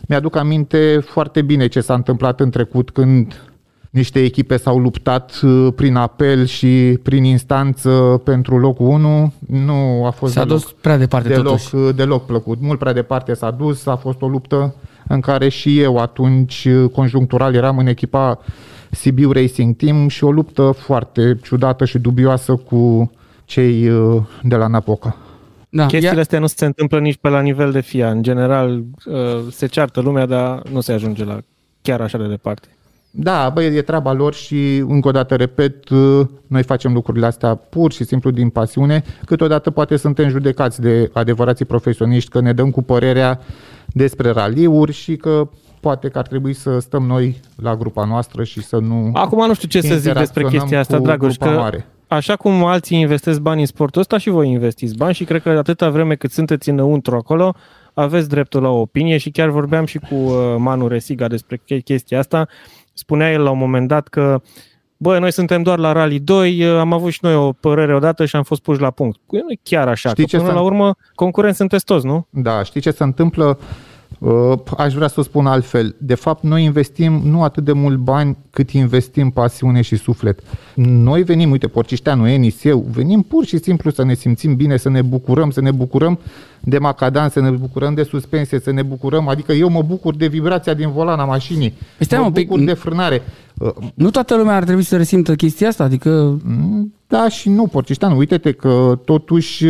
Mi-aduc aminte foarte bine ce s-a întâmplat în trecut când niște echipe s-au luptat uh, prin apel și prin instanță pentru locul 1. Nu a fost S-a deloc, dus prea departe deloc, totuși. uh, deloc plăcut. Mult prea departe s-a dus, a fost o luptă în care și eu atunci uh, conjunctural eram în echipa Sibiu Racing Team și o luptă foarte ciudată și dubioasă cu cei uh, de la Napoca. Da, Chestiile ia, astea nu se întâmplă nici pe la nivel de FIA. În general uh, se ceartă lumea, dar nu se ajunge la chiar așa de departe. Da, băi, e treaba lor și, încă o dată, repet, uh, noi facem lucrurile astea pur și simplu din pasiune. Câteodată poate suntem judecați de adevărații profesioniști că ne dăm cu părerea despre raliuri și că poate că ar trebui să stăm noi la grupa noastră și să nu Acum nu știu ce să zic despre interacționăm chestia asta, cu Dragoș, grupa că mare. așa cum alții investesc bani în sportul ăsta și voi investiți bani și cred că atâta vreme cât sunteți înăuntru acolo, aveți dreptul la o opinie și chiar vorbeam și cu uh, Manu Resiga despre che- chestia asta. Spunea el la un moment dat că Bă, noi suntem doar la Rally 2, uh, am avut și noi o părere odată și am fost puși la punct. Nu e chiar așa, Știi că ce până să- la urmă concurenți sunteți toți, nu? Da, știi ce se întâmplă? Uh, Aș vrea să spun altfel. De fapt, noi investim nu atât de mult bani cât investim pasiune și suflet. Noi venim, uite, Porcișteanu, Enis, eu, venim pur și simplu să ne simțim bine, să ne bucurăm, să ne bucurăm de macadam, să ne bucurăm de suspensie, să ne bucurăm, adică eu mă bucur de vibrația din volan a mașinii, Păi stai mă un pic, bucur de frânare. Uh, nu toată lumea ar trebui să resimtă chestia asta, adică Da și nu, Porcișteanu, uite-te că totuși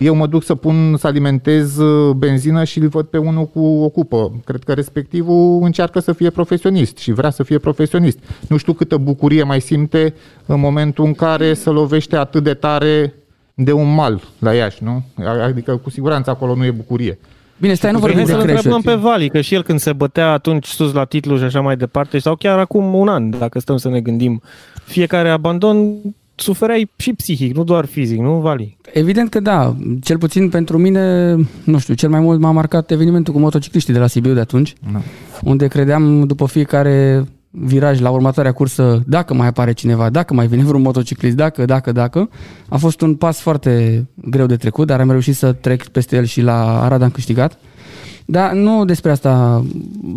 eu mă duc să pun, să alimentez uh, benzină și îl văd pe unul cu o cupă. Cred că respectivul încearcă să fie profesionist și vrea să fie profesionist. Nu știu câtă bucurie mai simte în momentul în care se lovește atât de tare de un mal la Iași, nu? Adică cu siguranță acolo nu e bucurie. Bine, stai, nu Hai vorbim să-l de întrebăm crash pe Vali, că și el când se bătea atunci sus la titlu și așa mai departe, sau chiar acum un an, dacă stăm să ne gândim, fiecare abandon sufereai și psihic, nu doar fizic, nu, Vali? Evident că da, cel puțin pentru mine, nu știu, cel mai mult m-a marcat evenimentul cu motocicliștii de la Sibiu de atunci, Da. unde credeam după fiecare viraj la următoarea cursă, dacă mai apare cineva, dacă mai vine vreun motociclist, dacă, dacă, dacă. A fost un pas foarte greu de trecut, dar am reușit să trec peste el și la Arad am câștigat. Dar nu despre asta.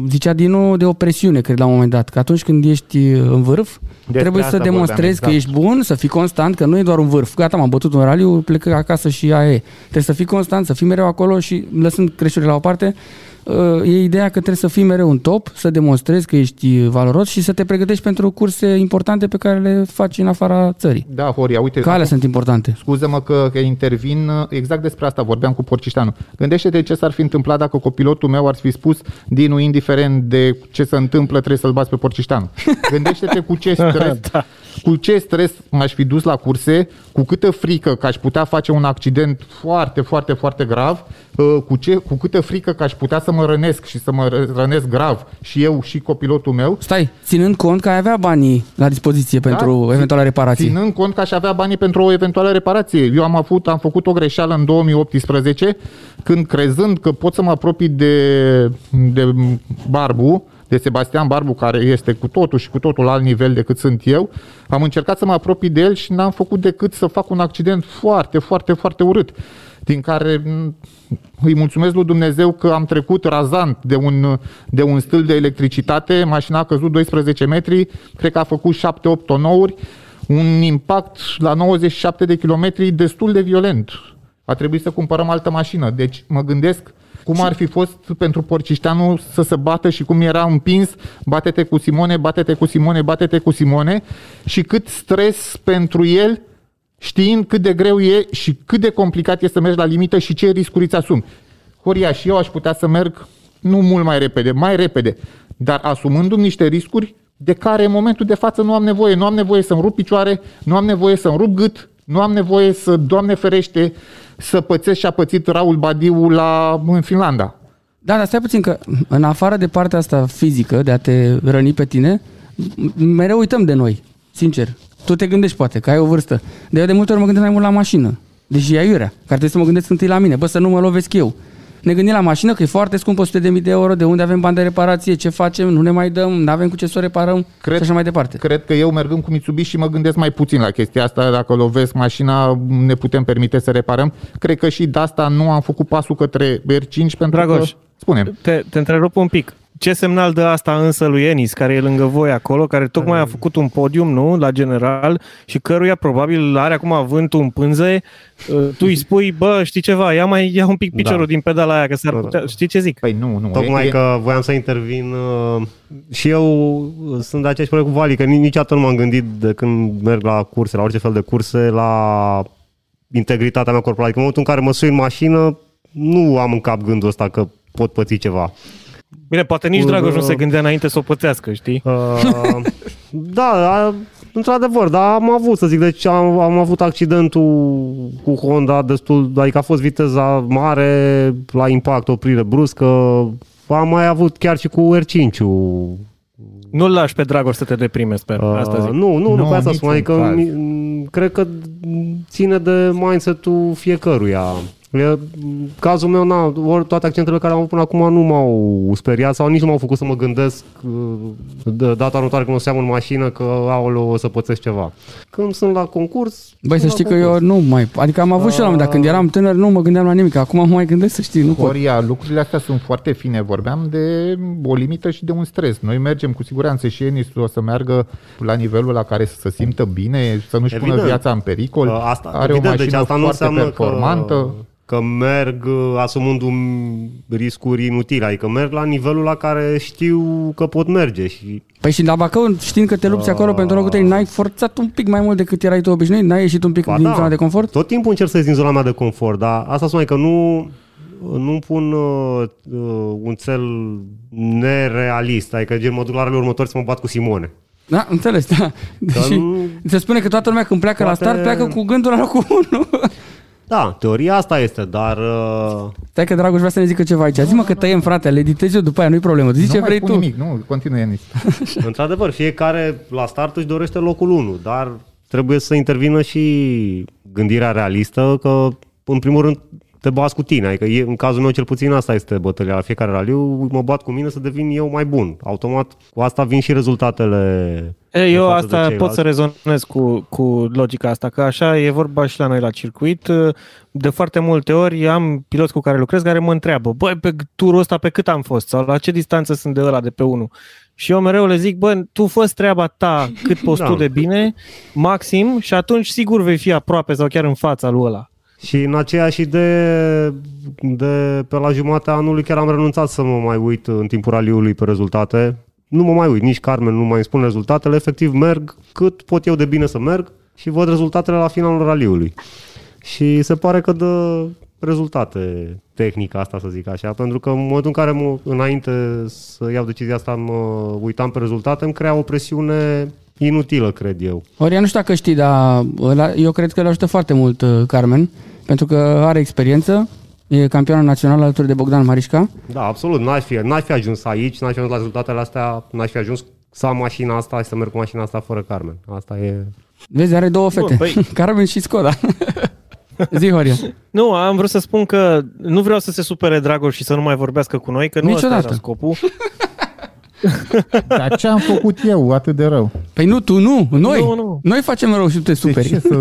Zicea Dinu de o presiune, cred, la un moment dat. Că atunci când ești în vârf, Despre trebuie să asta demonstrezi vorbeam, că exact. ești bun, să fii constant, că nu e doar un vârf. Gata, m-am bătut un raliu, plec acasă și aia e. Trebuie să fii constant, să fii mereu acolo și lăsând creșurile la o parte, uh, e ideea că trebuie să fii mereu în top, să demonstrezi că ești valoros și să te pregătești pentru curse importante pe care le faci în afara țării. Da, Horia, uite, Că alea sunt importante. Scuză-mă că, că intervin, exact despre asta vorbeam cu Porcișteanu. Gândește-te ce s-ar fi întâmplat dacă copilotul meu ar fi spus, Dinu, indiferent de ce se întâmplă, trebuie să-l bați pe Porcișteanu. (laughs) Gândește-te cu ce stres, Da. cu ce stres m-aș fi dus la curse, cu câtă frică că aș putea face un accident foarte, foarte, foarte grav, uh, cu, ce, cu câtă frică că aș putea să mă rănesc și să mă ră- rănesc grav și eu și copilotul meu, Stai, ținând cont că ai avea banii la dispoziție pentru Da, eventuala reparații. Ținând cont că aș avea banii pentru o eventuală reparație. Eu am, avut, am făcut o greșeală în 2018 când crezând că pot să mă apropii de, de Barbu, de Sebastian Barbu, care este cu totul și cu totul alt nivel decât sunt eu, am încercat să mă apropii de el și n-am făcut decât să fac un accident foarte, foarte, foarte urât din care m, îi mulțumesc lui Dumnezeu că am trecut razant de un, de un stâlp de electricitate, mașina a căzut 12 metri, cred că a făcut 7-8 tonouri, un impact la 97 de kilometri destul de violent. A trebuit să cumpărăm altă mașină. Deci mă gândesc cum ar fi fost pentru Porcișteanu să se bată și cum era împins, bate-te cu Simone, bate-te cu Simone, bate-te cu Simone și cât stres pentru el știind cât de greu e și cât de complicat e să mergi la limită și ce riscuri îți asumi. Horia, și eu aș putea să merg nu mult mai repede, mai repede, dar asumându-mi niște riscuri de care în momentul de față nu am nevoie. Nu am nevoie să-mi rup picioare, nu am nevoie să-mi rup gât, nu am nevoie să, Doamne ferește, să pățesc și a pățit Raul Badiu la, în Finlanda. Da, dar stai puțin că în afară de partea asta fizică, de a te răni pe tine, m- mereu uităm de noi, sincer. Tu te gândești poate că ai o vârstă. De eu de multe ori mă gândesc mai mult la mașină. Deși e aiurea, care trebuie să mă gândesc întâi la mine. Bă, să nu mă lovesc eu. Ne gândim la mașină, că e foarte scump, 100 de mii de euro, de unde avem bani de reparație, ce facem, nu ne mai dăm, nu avem cu ce să o reparăm Cred- și așa mai departe. Cred că eu mergând cu Mitsubishi și mă gândesc mai puțin la chestia asta. Dacă lovesc mașina, ne putem permite să reparăm. Cred că și de asta nu am făcut pasul către R5 pentru Dragoș. că... Spune Te, te întrerup un pic. Ce semnal dă asta însă lui Enis, care e lângă voi acolo, care tocmai a făcut un podium, nu, la general, și căruia probabil are acum vântul în pânze, uh, tu îi spui, bă, știi ceva, ia mai ia un pic piciorul da. din pedala aia, că s-ar putea, știi ce zic? Păi nu, nu. Tocmai e, că voiam să intervin uh, și eu sunt de aceeași părere cu Vali, că niciodată nu m-am gândit de când merg la curse, la orice fel de curse, la integritatea mea corporală. Adică în momentul în care mă sui în mașină, nu am în cap gândul ăsta că pot păți ceva. Bine, poate nici Dragoș nu se gândea înainte să o pățească, știi? Uh, (laughs) da, a, într-adevăr, dar am avut, să zic, deci am, am avut accidentul cu Honda destul, adică a fost viteza mare, la impact, oprire bruscă, am mai avut chiar și cu R5-ul. Nu-l lași pe Dragoș să te deprime, sper, uh, asta zic. Nu, nu, nu, Nu, pe asta niciun spun, adică caz. mi- cred că ține de mindset-ul fiecăruia. E, cazul meu, na, ori toate accentele care am avut până acum nu m-au speriat sau nici nu m-au făcut să mă gândesc uh, de data următoare când o să iau în mașină că aoleu, o să pățesc ceva. Când sunt la concurs... Băi, să sunt știi la că eu concurs. nu mai... Adică am avut și la un moment dat, când eram tânăr, nu mă gândeam la nimic. Acum mă mai gândesc să știi, nu pot. Horia, lucrurile astea sunt foarte fine. Vorbeam de o limită și de un stres. Noi mergem cu siguranță și Enis o să meargă la nivelul la care să se simtă bine, să nu-și pună Evident. viața în pericol. Uh, Asta, Are evident, o mașină deci asta nu foarte înseamnă performantă. că, că merg uh, asumându-mi riscuri inutile, adică merg la nivelul la care știu că pot merge și Păi și la Bacău, știind că te lupți acolo pentru locul 3, n-ai forțat un pic mai mult decât erai tu obișnuit? N-ai ieșit un pic Ba din da, zona de confort? Tot timpul încerc să ies din zona mea de confort, dar asta spune că nu nu pun uh, uh, un cel nerealist, adică gen mă duc la rele următor să mă bat cu Simone. Da, înțeles, da. (laughs) și nu- se spune că toată lumea când pleacă Poate- la start, pleacă cu gândul la locul 1. (laughs) Da, teoria asta este, dar uh, Stai că Dragoș vrea să ne zică ceva aici. Zi-mă că tăiem, frate, le editez eu după aia, nu-i problemă. Zici nu ce mai vrei spun tu. nimic, nu, continuă Enis. (laughs) într-adevăr, fiecare la start își dorește locul 1, dar trebuie să intervină și gândirea realistă că, în primul rând, te bați cu tine. Adică e, în cazul meu cel puțin asta este bătălia la fiecare raliu, mă bat cu mine să devin eu mai bun. Automat cu asta vin și rezultatele E, în eu față de asta pot ceilalți. să rezonez cu, cu logica asta, că așa e vorba și la noi la circuit. De foarte multe ori am piloți cu care lucrez care mă întreabă, băi, pe turul ăsta pe cât am fost sau la ce distanță sunt de ăla de pe 1. Și eu mereu le zic, bă, tu fă treaba ta cât poți (laughs) Da. tu de bine, maxim, și atunci sigur vei fi aproape sau chiar în fața lui ăla. Și în aceeași idee, de pe la jumatea anului, chiar am renunțat să mă mai uit în timpul raliului pe rezultate. Nu mă mai uit, nici Carmen nu mai îmi spune rezultatele, efectiv merg cât pot eu de bine să merg și văd rezultatele la finalul raliului. Și se pare că dă rezultate tehnica asta, să zic așa, pentru că în momentul în care mă, înainte să iau decizia asta mă uitam pe rezultate, îmi crea o presiune inutilă, cred eu. Oria, nu știu dacă știi, dar ăla- eu cred că le ajută foarte mult uh, Carmen, pentru că are experiență, e campioană națională alături de Bogdan Marișca. Da, absolut. N-aș fi, n-aș fi ajuns aici, n-aș fi ajuns la rezultatele astea, n-aș fi ajuns să am mașina asta și să merg cu mașina asta fără Carmen. Asta e... Vezi, are două fete, păi- (laughs) Carmen și Skoda. (laughs) Zi, Horia. Nu, am vrut să spun că nu vreau să se supere Dragoș și să nu mai vorbească cu noi, că nu Niciodată. asta era scopul. (laughs) Dar ce am făcut eu atât de rău? Păi nu, tu nu, noi. Nu, nu. Noi facem rău și tu te De superi. ce să...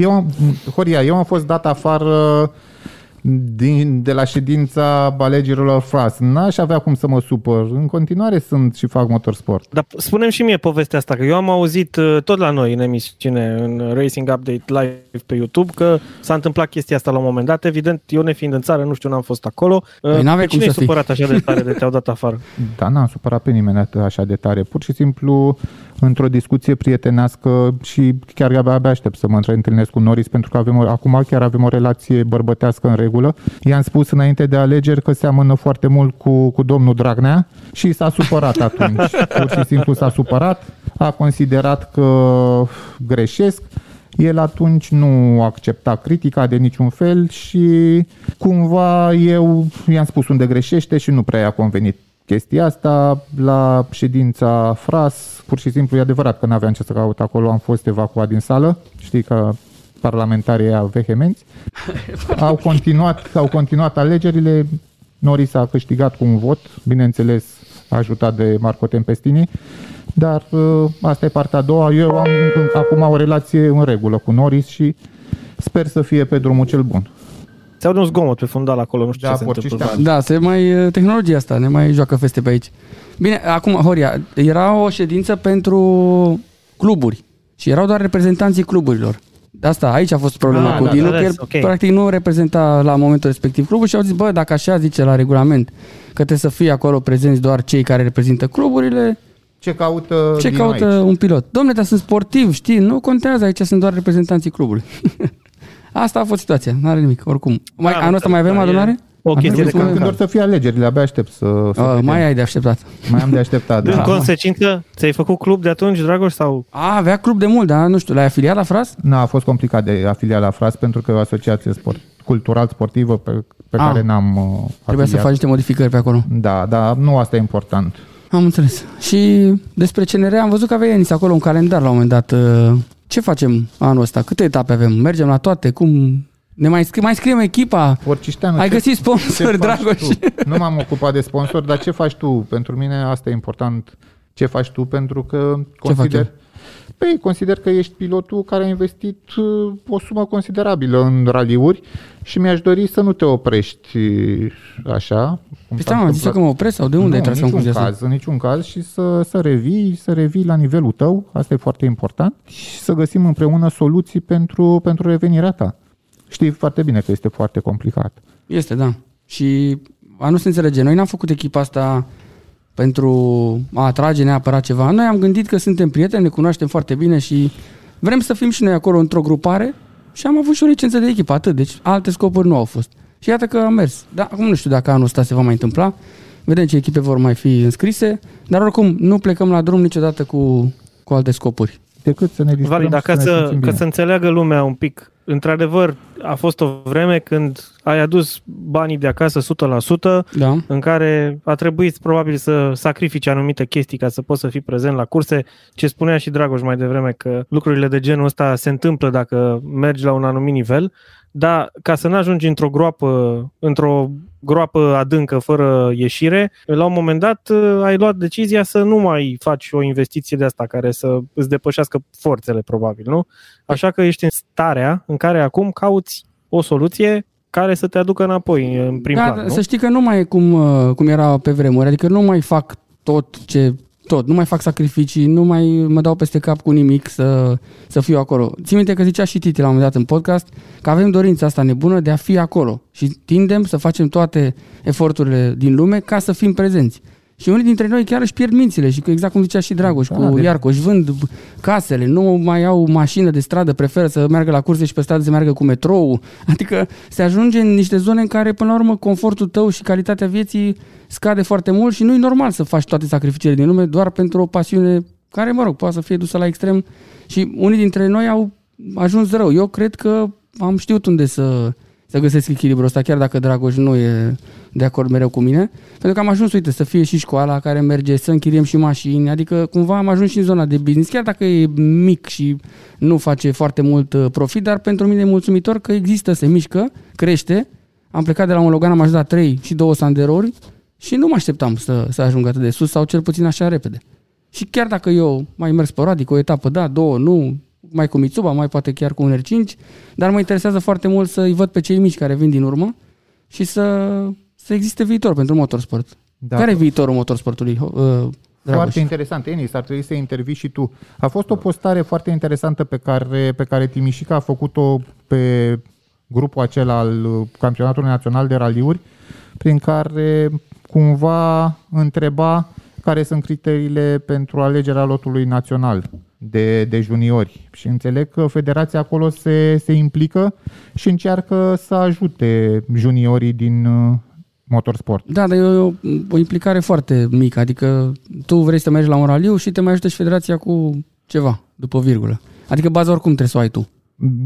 Eu am, Horia, eu am fost dat afară din, de la ședința alegerilor FRAS. N-aș avea cum să mă supăr. În continuare sunt și fac motorsport. Dar spunem și mie povestea asta, că eu am auzit uh, tot la noi în emisiune, în Racing Update Live pe YouTube, că s-a întâmplat chestia asta la un moment dat. Evident, eu nefiind în țară, nu știu, n-am fost acolo. Uh, Păi n-aveai pe cum cine să e fii. supărat așa de tare de te-au dat afară? Da, n-am supărat pe nimeni atât așa de tare. Pur și simplu, într-o discuție prietenească și chiar abia, abia aștept să mă întâlnesc cu Norris pentru că avem o, acum chiar avem o relație bărbătească în regulă. I-am spus înainte de alegeri că seamănă foarte mult cu, cu domnul Dragnea și s-a supărat (laughs) atunci. Pur și simplu s-a supărat, a considerat că greșesc. El atunci nu accepta critica de niciun fel și cumva eu i-am spus unde greșește și nu prea i-a convenit chestia asta. La ședința FRAS, pur și simplu e adevărat că nu aveam ce să caut acolo, am fost evacuat din sală. Știi că parlamentarii ăia vehemenți. (laughs) Au continuat, au continuat alegerile. Norris a câștigat cu un vot, bineînțeles ajutat de Marco Tempestini. Dar uh, asta e partea a doua. Eu am uh, acum o relație în regulă cu Norris și sper să fie pe drumul cel bun. Se aude un zgomot pe fundal acolo, nu știu Da, ce se întâmplă. porciștean. Da, se mai tehnologia asta, ne mai joacă feste pe aici. Bine, acum, Horia, era o ședință pentru cluburi și erau doar reprezentanții cluburilor. De Asta, aici a fost problema Ah, cu da, Dinu, că înțeles, el ok. practic nu reprezenta la momentul respectiv clubul și au zis, bă, dacă așa zice la regulament, că trebuie să fie acolo prezenți doar cei care reprezintă cluburile, Ce caută ce Dinu caută aici? un pilot? Domnule, dar sunt sportiv, știi, nu contează, aici sunt doar reprezentanții clubului. (laughs) Asta a fost situația, nu are nimic, oricum. Mai, Da, anul ăsta mai avem da, e adunare? o Avem chestie de cum- Când, când calendar. or să fie alegerile, abia aștept să, să Uh, vedem. mai ai de așteptat. mai am de așteptat. În Da. consecință, ți-ai făcut club de atunci, Dragoș, sau A, avea club de mult, dar nu știu, l-ai afiliat la Fras? N-a fost complicat de afiliat la FRAS pentru că e o asociație sport, cultural-sportivă pe, pe Ah. care n-am uh, Trebuia să afiliat. faci niște modificări pe acolo. Da, dar nu asta e important. Am înțeles. Și despre CNR am văzut că avea Enis acolo un calendar la un moment dat. Uh, Ce facem anul ăsta? Câte etape avem? Mergem la toate? Cum? Ne mai, scrie, mai scriem echipa? Porcișteanu, Ai ce- găsit ce sponsor, faci Dragoș? tu? Nu m-am ocupat de sponsor, dar ce faci tu? Pentru mine asta e important. Ce faci tu? Pentru că Ce fac consider... Păi, consider că ești pilotul care a investit uh, o sumă considerabilă în raliuri și mi-aș dori să nu te oprești uh, așa. cum Păi s-a stai, mă, zice întâmplat. că mă opresc sau de unde nu, ai tras în concluzia niciun asta? caz, în niciun caz și să, să revii, să revii la nivelul tău, asta e foarte important, și să găsim împreună soluții pentru, pentru revenirea ta. Știi foarte bine că este foarte complicat. Este, da. Și a nu se înțelege. Noi n-am făcut echipa asta pentru a atrage neapărat ceva. Noi am gândit că suntem prieteni, ne cunoaștem foarte bine și vrem să fim și noi acolo într-o grupare și am avut și o licență de echipă, atât. Deci alte scopuri nu au fost. Și iată că a mers. Da, acum nu știu dacă anul ăsta se va mai întâmpla. Vedem ce echipe vor mai fi înscrise, dar oricum nu plecăm la drum niciodată cu, cu alte scopuri. Decât să ne distrăm Vali, dar și ca să, ne să, simțim ca bine. să înțeleagă lumea un pic, într-adevăr, a fost o vreme când ai adus banii de acasă 100%, Da? în care a trebuit probabil să sacrifici anumite chestii ca să poți să fii prezent la curse. Ce spunea și Dragoș mai devreme, că lucrurile de genul ăsta se întâmplă dacă mergi la un anumit nivel, dar ca să nu ajungi într-o groapă, într-o groapă adâncă fără ieșire, la un moment dat uh, ai luat decizia să nu mai faci o investiție de asta care să îți depășească forțele, probabil, nu? Așa că ești în starea în care acum cauți o soluție care să te aducă înapoi în prim da, plan, nu? să știi că nu mai e cum, uh, cum era pe vremuri, adică nu mai fac tot ce tot, nu mai fac sacrificii, nu mai mă dau peste cap cu nimic să, să fiu acolo. Țin minte că zicea și Titi la un moment dat în podcast că avem dorința asta nebună de a fi acolo și tindem să facem toate eforturile din lume ca să fim prezenți. Și unii dintre noi chiar își pierd mințile și că exact cum zicea și Dragoș Da, cu de- Iarcoș, își vând casele, nu mai au mașină de stradă, preferă să meargă la curse și pe stradă să meargă cu metrou. (laughs) Adică se ajunge în niște zone în care până la urmă confortul tău și calitatea vieții scade foarte mult și nu e normal să faci toate sacrificiile din lume doar pentru o pasiune care, mă rog, poate să fie dusă la extrem și unii dintre noi au ajuns rău. Eu cred că am știut unde să, să găsesc echilibrul ăsta, chiar dacă Dragoș nu e de acord mereu cu mine, pentru că am ajuns, uite, să fie și școala care merge, să închiriem și mașini, adică cumva am ajuns și în zona de business, chiar dacă e mic și nu face foarte mult uh, profit, dar pentru mine e mulțumitor că există, se mișcă, crește. Am plecat de la un Logan, am ajuns la 3 și 2 Sanderori și nu mă așteptam să, să ajung atât de sus sau cel puțin așa repede. Și chiar dacă eu mai merg sporadic, o etapă da, două nu, mai cu Mitsuba, mai poate chiar cu un R5, dar mă interesează foarte mult să-i văd pe cei mici care vin din urmă și să, să existe viitor pentru motorsport. Da. Care e viitorul motorsportului? Uh, Dragoș? Foarte interesant. Enis, ar trebui să intervii și tu. A fost o postare foarte interesantă pe care, pe care Timișica a făcut-o pe grupul acela al uh, Campionatului Național de Raliuri, prin care cumva întreba care sunt criteriile pentru alegerea lotului național de, de juniori. Și înțeleg că federația acolo se, se implică și încearcă să ajute juniorii din uh, motorsport. Da, dar e o, o implicare foarte mică, adică tu vrei să mergi la un raliu și te mai ajută și federația cu ceva, după virgulă. Adică baza oricum trebuie să o ai tu.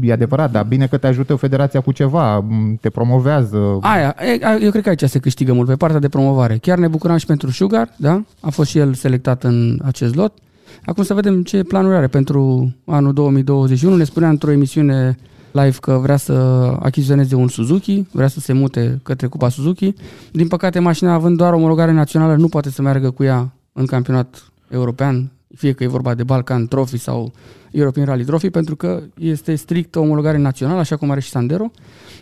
E adevărat, dar bine că te ajută federația cu ceva, m, te promovează. Aia, e, a- eu cred că aici se câștigă mult, pe partea de promovare. Chiar ne bucurăm și pentru Sugar, da? A fost și el selectat în acest lot. Acum să vedem ce planuri are pentru anul 2021. Ne spunea într-o emisiune live că vrea să achiziționeze un Suzuki, vrea să se mute către Cupa Suzuki. Din păcate, mașina având doar omologare națională nu poate să meargă cu ea în campionat european, fie că e vorba de Balkan Trophy sau European Rally Trophy, pentru că este strict o omologare națională, așa cum are și Sandero.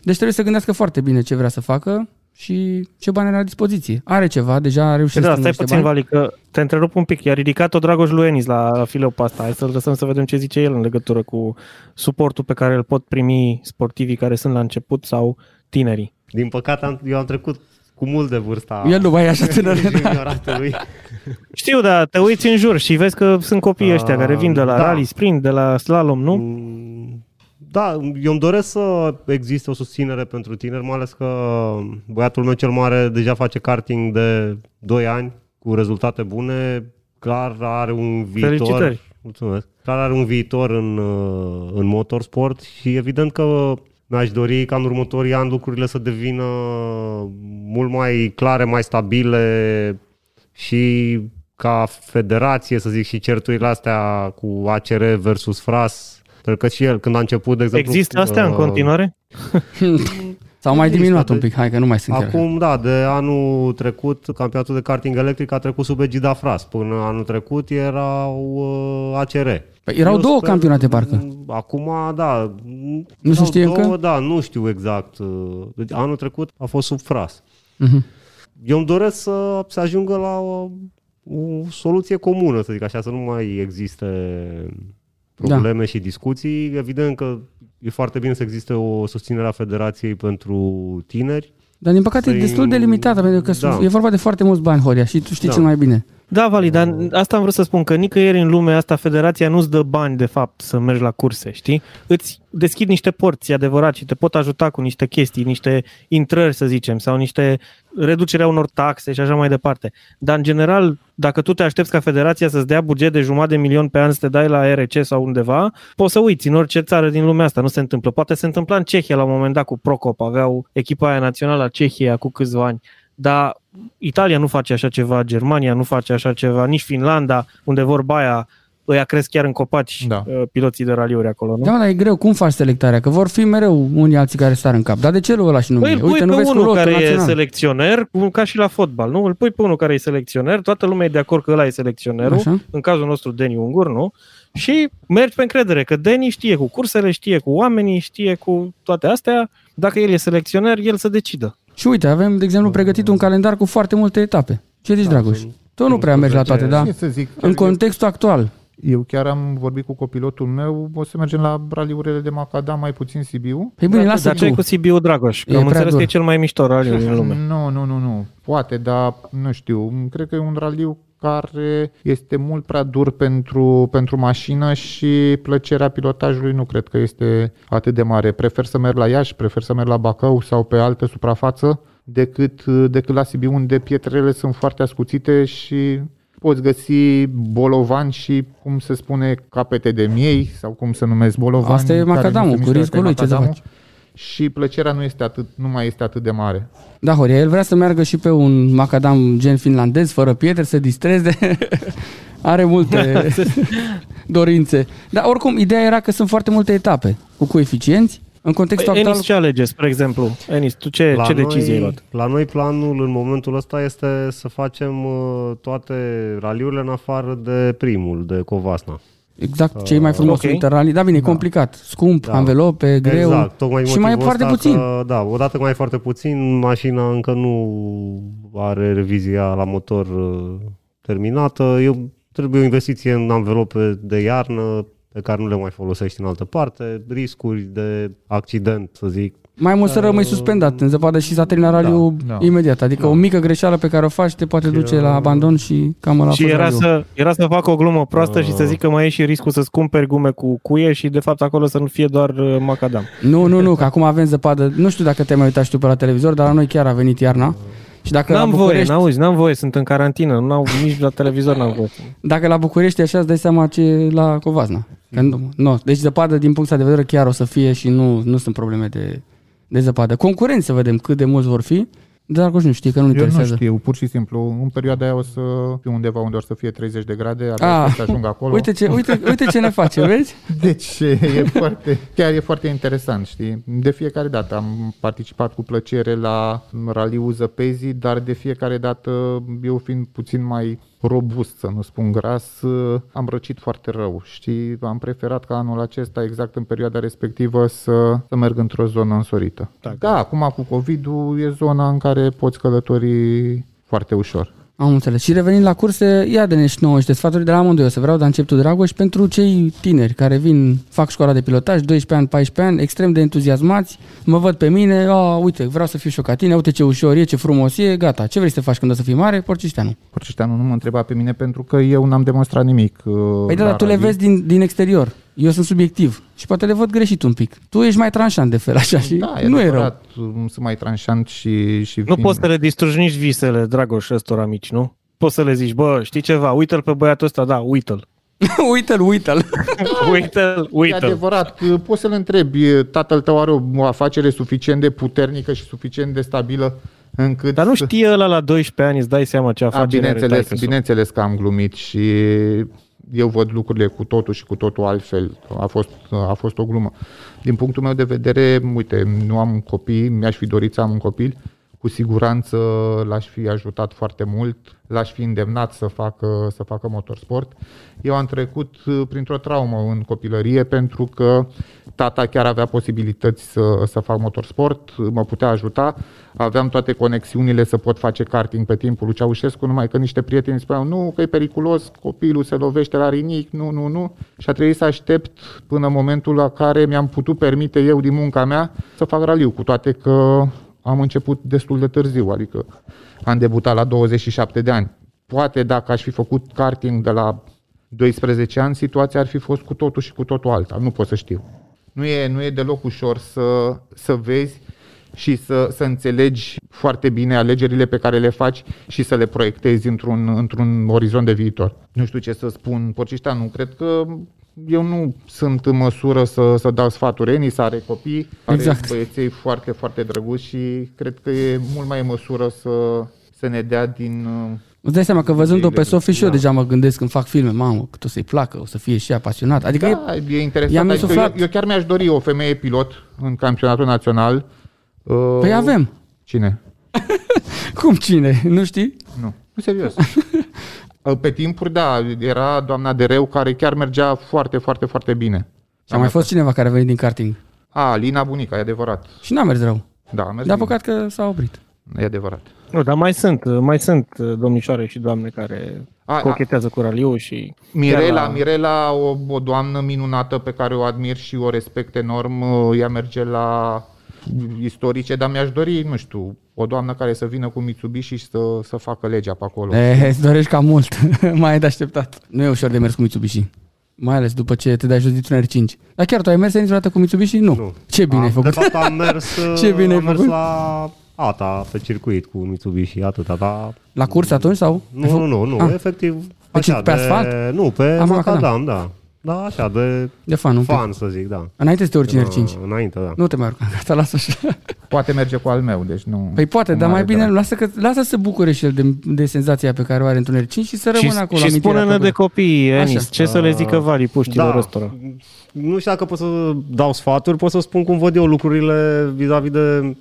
Deci trebuie să gândească foarte bine ce vrea să facă și ce bani are la dispoziție. Are ceva, deja a reușit Da, să stai strângă puțin, niște bani. Vali, că te întrerup un pic. I-a ridicat-o Dragoș lui Enis la fileu pe asta. Hai să-l lăsăm să vedem ce zice el în legătură cu suportul pe care îl pot primi sportivii care sunt la început sau tinerii. Din păcate, am, eu am trecut cu mult de vârsta El nu mai e așa (laughs) tânăr. junioratului. Știu, dar te uiți în jur și vezi că sunt copiii ăștia Ah, care vin de la da. rally sprint, de la slalom, nu? Mm, Da, eu îmi doresc să existe o susținere pentru tineri, mai ales că băiatul meu cel mare deja face karting de 2 ani cu rezultate bune, clar are un viitor. Felicitări. Mulțumesc. Clar are un viitor în, uh, în motorsport și evident că mi-aș dori ca în următorii ani lucrurile să devină mult mai clare, mai stabile și ca federație, să zic, și certurile astea cu ACR versus FRAS, pentru că și el, când a început, de exemplu... Există astea în uh, continuare? (laughs) Sau mai Există, diminuat un deci- pic, hai că nu mai sunt chiar. Acum, da, de anul trecut, campionatul de karting electric a trecut sub egida FRAS. Până anul trecut erau uh, ACR. Păi erau două campionate, parcă. Acum, da. Nu se erau știe două, încă? Da, nu știu exact. uh, Deci, anul trecut a fost sub FRAS. Mhm. Eu îmi doresc să se ajungă la o, o soluție comună, să zic așa, să nu mai existe probleme da. și discuții. Evident că e foarte bine să existe o susținere a federației pentru tineri. Dar din păcate e Să-i- destul de limitată, pentru că Da. e vorba de foarte mulți bani, Horia, și tu știi Da. cel mai bine. Da, Vali, dar asta am vrut să spun, că nicăieri în lumea asta federația nu-ți dă bani, de fapt, să mergi la curse, știi? Îți deschid niște porți, e adevărat, și te pot ajuta cu niște chestii, niște intrări, să zicem, sau niște reducerea unor taxe și așa mai departe. Dar, în general, dacă tu te aștepți ca federația să-ți dea buget de jumătate de milion pe an să te dai la RC sau undeva, poți să uiți în orice țară din lumea asta, nu se întâmplă. Poate se întâmpla în Cehia la un moment dat cu Procop, aveau echipa aia națională a Cehiei cu câțiva ani. Dar Italia nu face așa ceva, Germania nu face așa ceva, nici Finlanda, unde vorba aia, ăia cresc chiar în copaci Da. uh, piloții de raliuri acolo, nu? Da, mă, dar e greu. Cum faci selectarea? Că vor fi mereu unii alții care sar în cap. Dar de ce lui ăla și nu Păi mie? îl pui Uite, nu pe vezi cu unul lotul care e național. selecționer, cum- ca și la fotbal, nu? Îl pui pe unul care e selecționer, toată lumea e de acord că ăla e selecționerul, Așa. în cazul nostru Deni Ungur, nu? Și mergi pe încredere, că Deni știe cu cursele, știe cu oamenii, știe cu toate astea. Dacă el e selecționer, el să decidă. Și uite, avem, de exemplu, pregătit un calendar cu foarte multe etape. Ce zici, Dragoș? sunt Tu nu prea mergi la toate, da? Ce să zic? În contextul actual. Eu chiar am vorbit cu copilotul meu, o să mergem la raliurile de Macadam, mai puțin Sibiu. Păi bine, lasă Dar ce ai tu. cu Sibiu Dragoș? Că E am prea înțeles dur. că e cel mai mișto raliu din lume. Nu, nu, nu, nu. Poate, dar nu știu. Cred că e un raliu care este mult prea dur pentru, pentru mașină și plăcerea pilotajului nu cred că este atât de mare. Prefer să merg la Iași, prefer să merg la Bacău sau pe altă suprafață decât, decât la Sibiu, unde pietrele sunt foarte ascuțite și poți găsi bolovani și, cum se spune, capete de miei sau cum se numesc bolovani. Asta e care nu macadamul, se cu mișcă, riscul asta e lui, ce să macadamul. faci? Și plăcerea nu, este atât, nu mai este atât de mare. Da, Horia, el vrea să meargă și pe un macadam gen finlandez, fără pietre, să distreze. (laughs) Are multe (laughs) dorințe. Dar oricum, ideea era că sunt foarte multe etape cu coeficienți. În contextul Păi, actual, Enis, ce alege, spre exemplu? Enis, tu ce, ce decizie ai luat? La noi planul în momentul ăsta este să facem uh, toate raliurile în afară de primul, de Covasna. Exact, cei mai frumos ok. okay. rally. Da, bine, e complicat. Scump, Da. anvelope, greu. Exact, tocmai și mai e motivul foarte ăsta puțin. Că, da, odată că mai e foarte puțin, mașina încă nu are revizia la motor uh, terminată. Eu trebuie o investiție în anvelope de iarnă pe care nu le mai folosești în altă parte, riscuri de accident, să zic. Mai mult să rămâi suspendat în zăpadă și să termina raliul da. imediat. Adică Da. o mică greșeală pe care o faci te poate duce la abandon și cam la Și era să, era să facă o glumă proastă și să zică că mai e și riscul să-ți cumperi gume cu cuie și de fapt acolo să nu fie doar uh, macadam. Nu, nu, nu, că acum avem zăpadă. Nu știu dacă te-ai mai uitat și tu pe la televizor, dar la noi chiar a venit iarna. Și dacă N-am la voie, București, n-auzi, n-am voie, sunt în carantină, n-au, nici la televizor n-am voie. dacă la București e așa, îți dai seama ce e la Covazna. Că nu, nu. Deci zăpadă din punctul ăsta de vedere chiar o să fie și nu, nu sunt probleme de, de zăpadă. Concurenți să vedem cât de mulți vor fi, dar Dragoș nu știe că nu Eu nu interesează. știu, pur și simplu. În perioada aia o să fiu undeva unde o să fie 30 de grade, abia Ah, să ajung acolo. Uite ce, uite, uite ce ne face, (laughs) vezi? Deci e foarte, chiar e foarte interesant, știi? De fiecare dată am participat cu plăcere la raliul Zăpezii, dar de fiecare dată eu fiind puțin mai robust, să nu spun gras, uh, am răcit foarte rău. Știi, am preferat ca anul acesta, exact în perioada respectivă, să, să merg într-o zonă însorită. Da. Da, acum cu COVID-ul e zona în care poți călători foarte ușor. Am înțeles. Și revenind la curse, ia de și nouă niște sfaturi de la amândoi. O să vreau, dar încep tu, Dragoș, pentru cei tineri care vin, fac școala de pilotaj, 12 ani, 14 ani, extrem de entuziasmați, mă văd pe mine, a, uite, vreau să fiu și eu ca tine, uite ce ușor e, ce frumos e, gata. Ce vrei să faci când o să fii mare? Porcișteanu. Porcișteanu nu mă întreba pe mine pentru că eu n-am demonstrat nimic. uh, Păi da, la dar tu le rally. vezi din, din exterior. Eu sunt subiectiv și poate le văd greșit un pic. Tu ești mai tranșant de fel așa și Da, e nu e rău. adevărat, Sunt mai tranșant și, și Nu fin. poți să le distrugi nici visele, Dragoș, ăstora mici, nu? Poți să le zici, bă, știi ceva, uite-l pe băiatul ăsta, da, uite-l. uite-l, uite-l. uite-l, E uite-l. adevărat, poți să-l întrebi, tatăl tău are o afacere suficient de puternică și suficient de stabilă încât... Dar nu să- știe ăla la 12 ani, îți dai seama ce A, afacere are bineînțeles, taică-su. bineînțeles că am glumit și eu văd lucrurile cu totul și cu totul altfel. A fost, a fost o glumă. Din punctul meu de vedere, uite, nu am copii, mi-aș fi dorit să am un copil, cu siguranță l-aș fi ajutat foarte mult, l-aș fi îndemnat să facă, să facă motorsport. Eu am trecut uh, printr-o traumă în copilărie pentru că tata chiar avea posibilități să, să fac motorsport, mă putea ajuta, aveam toate conexiunile să pot face karting pe timpul lui Ceaușescu, numai că niște prieteni spuneau nu, că e periculos, copilul se lovește la rinic, nu, nu, nu. Și a trebuit să aștept până în momentul la care mi-am putut permite eu din munca mea să fac raliu, cu toate că am început destul de târziu, adică am debutat la 27 de ani. Poate dacă aș fi făcut karting de la 12 ani, situația ar fi fost cu totul și cu totul alta. Nu pot să știu. Nu e, nu e deloc ușor să, să vezi și să, să înțelegi foarte bine alegerile pe care le faci și să le proiectezi într-un, într-un orizont de viitor. Nu știu ce să spun, Porcișteanu, cred că eu nu sunt în măsură să, să dau sfaturi. Enis are copii, are Exact. băieței foarte, foarte drăguți și cred că e mult mai în măsură să, să ne dea din... uh, Îți dai seama că văzând-o pe Ideile, Sofie și eu da. deja mă gândesc când fac filme, mamă, cât o să-i placă, o să fie și ea pasionată. Adică e, Da, e i-am interesant. Adică eu, insuflat. eu chiar mi-aș dori o femeie pilot în campionatul național. Uh, păi avem. Cine? (laughs) Cum cine? Nu știi? Nu. Nu, serios. (laughs) Uh, Pe timpuri, da, era doamna de reu care chiar mergea foarte, foarte, foarte bine. Și a mai fost cineva care a venit din karting. A, Lina Bunica, e adevărat. Și n-a mers rău. Da, a mers Dar bine. păcat că s-a oprit. E adevărat. Nu, dar mai sunt, mai sunt domnișoare și doamne care A, a. cochetează cu raliu și... Mirela, chiar la- Mirela o, o doamnă minunată pe care o admir și o respect enorm. Uh, Ea merge la istorice, dar mi-aș dori, nu știu, o doamnă care să vină cu Mitsubishi și să, să facă legea pe acolo. E, (laughs) îți dorești cam mult. (laughs) mai ai de așteptat. Nu e ușor de mers cu Mitsubishi. Mai ales după ce te dai jos dintr-un R5. Dar chiar tu ai mers niciodată cu Mitsubishi? Nu. Nu. Ce bine am, ai făcut. De fapt am mers, (laughs) Ce bine ai am mers făcut. la ATA pe circuit cu Mitsubishi, atâta, dar... La curs atunci sau? Ai Nu, făcut- nu, nu, nu, Ah, efectiv... Pe ce, așa, pe de, asfalt? Nu, pe Am macadam, da. Da, așa, de De fan, un pic. fan, să zic, da. Înainte să te urci în R5. Uh, Înainte, da. Nu te mai urca, gata, lasă așa. Poate merge cu al meu, deci nu... Păi poate, nu dar mai are bine drag. lasă, că, lasă să se bucure și el de, de senzația pe care o are într-un R5 și să rămână Și, acolo. și amintirea spune-ne pe de gură. copii, Enis, Așa. ce să le zică valii puștilor Da. ăstora? Nu știu dacă pot să dau sfaturi, pot să spun cum văd eu lucrurile vis-a-vis de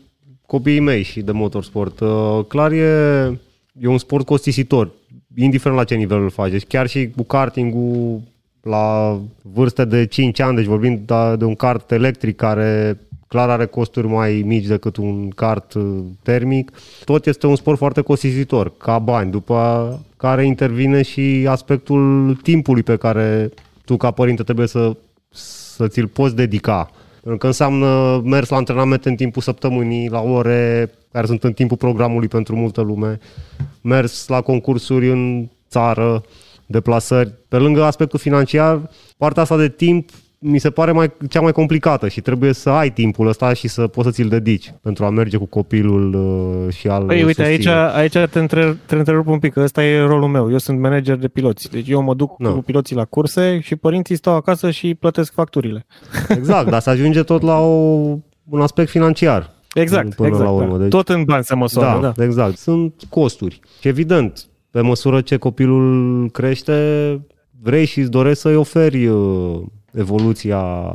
copiii mei și de motorsport. Uh, Clar e, e un sport costisitor, indiferent la ce nivel îl faci. Deci chiar și cu kartingul la vârste de 5 ani, deci vorbim da- de un kart electric care clar are costuri mai mici decât un kart uh, termic. Tot este un sport foarte costisitor, ca bani, după care intervine și aspectul timpului pe care tu ca părinte trebuie să, să ți-l poți dedica. Pentru că înseamnă mers la antrenamente în timpul săptămânii, la ore care sunt în timpul programului pentru multă lume, mers la concursuri în țară, deplasări. Pe lângă aspectul financiar, partea asta de timp mi se pare mai, cea mai complicată și trebuie să ai timpul ăsta și să poți să ți-l dedici pentru a merge cu copilul uh, și al Păi uite, aici, susține. aici te, între, te întrerup un pic, că ăsta e rolul meu. Eu sunt manager de piloți. Deci eu mă duc Da. cu piloții la curse și părinții stau acasă și plătesc facturile. (laughs) Exact, dar se ajunge tot la o, un aspect financiar. Exact, Până exact. la urmă, da. deci- Tot în bani se măsoară, da. da, exact. Sunt costuri. Și evident, pe măsură ce copilul crește, vrei și îți dorești să-i oferi uh, evoluția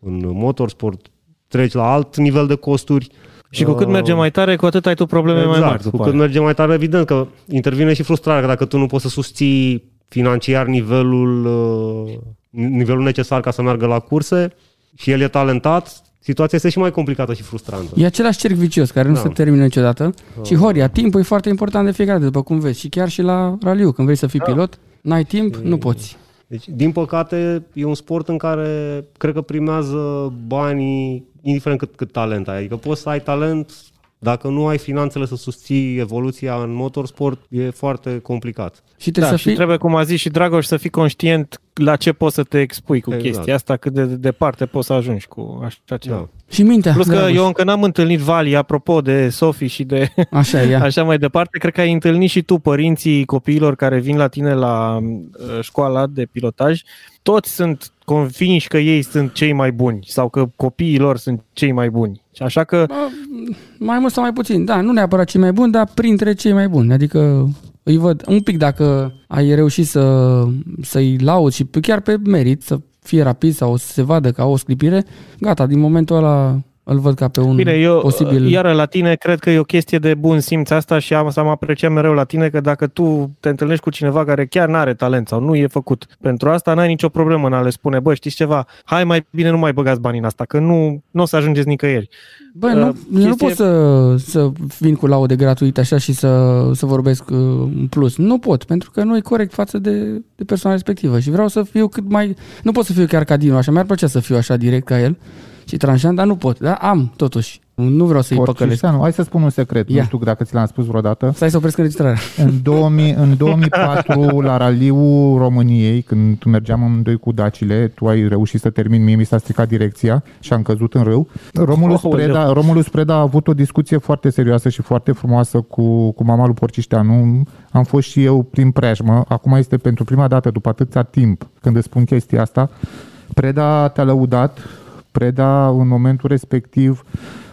în motorsport, treci la alt nivel de costuri, Și cu cât Uh, merge mai tare, cu atât ai tu probleme mai mari cu după cât aia. merge mai tare, evident că intervine și frustrarea, că dacă tu nu poți să susții financiar nivelul, uh, nivelul necesar ca să meargă la curse și el e talentat, situația este și mai complicată și frustrantă. E același cerc vicios care nu Da. se termină niciodată. Și Horia, timpul e foarte important de fiecare dată, după cum vezi. Și chiar și la raliu, când vrei să fii pilot, n-ai timp, nu poți. Deci, din păcate, e un sport în care cred că primează banii, indiferent cât, cât talent ai. Adică poți să ai talent, dacă nu ai finanțele să susții evoluția în motorsport, e foarte complicat. Și trebuie Da, să și fii... trebuie, cum a zis și Dragoș, să fii conștient la ce poți să te expui cu Exact. chestia asta, cât de departe poți să ajungi cu așa ceva. Da. Și mintea. Plus că Dragoș. eu încă n-am întâlnit Vali, apropo de Sofi și de Așa e. (laughs) așa mai departe, cred că ai întâlnit și tu părinții copiilor care vin la tine la uh, școala de pilotaj. Toți sunt convinși că ei sunt cei mai buni sau că copiii lor sunt cei mai buni. Și așa că Bă, Mai mult sau mai puțin, da, nu neapărat cei mai buni, dar printre cei mai buni. Adică îi văd un pic dacă ai reușit să, să-i lauzi și chiar pe merit, să fie rapid sau să se vadă ca o sclipire, gata, din momentul ăla îl văd ca pe un Bine, eu posibil... iar la tine cred că e o chestie de bun simț asta și am să am apreciat mereu la tine că dacă tu te întâlnești cu cineva care chiar nu are talent sau nu e făcut pentru asta, n-ai nicio problemă în a le spune, bă, știți ceva, hai mai bine nu mai băgați banii în asta, că nu, nu o să ajungeți nicăieri. Bă, nu, Uh, eu nu chestie- pot să, să vin cu laude gratuite așa și să, să vorbesc uh, în plus. Nu pot, pentru că nu e corect față de, de persoana respectivă și vreau să fiu cât mai... Nu pot să fiu chiar ca Dinu, așa, mi-ar plăcea să fiu așa direct ca el și tranșant, dar nu pot. Dar am, totuși. Nu vreau să-i păcălesc. Porcișanu, hai să spun un secret, Ia. nu știu dacă ți l-am spus vreodată. Stai să opresc înregistrarea. În, (laughs) 2000, în 2004, la raliul României, când mergeam amândoi cu dacile, tu ai reușit să termin, mie mi s-a stricat direcția și am căzut în râu. Romulus Aoleu. Preda, Romulus Preda a avut o discuție foarte serioasă și foarte frumoasă cu, cu mama lui Porcișteanu. Am fost și eu prin preajmă. Acum este pentru prima dată, după atâția timp, când îți spun chestia asta. Preda te-a lăudat, Preda în momentul respectiv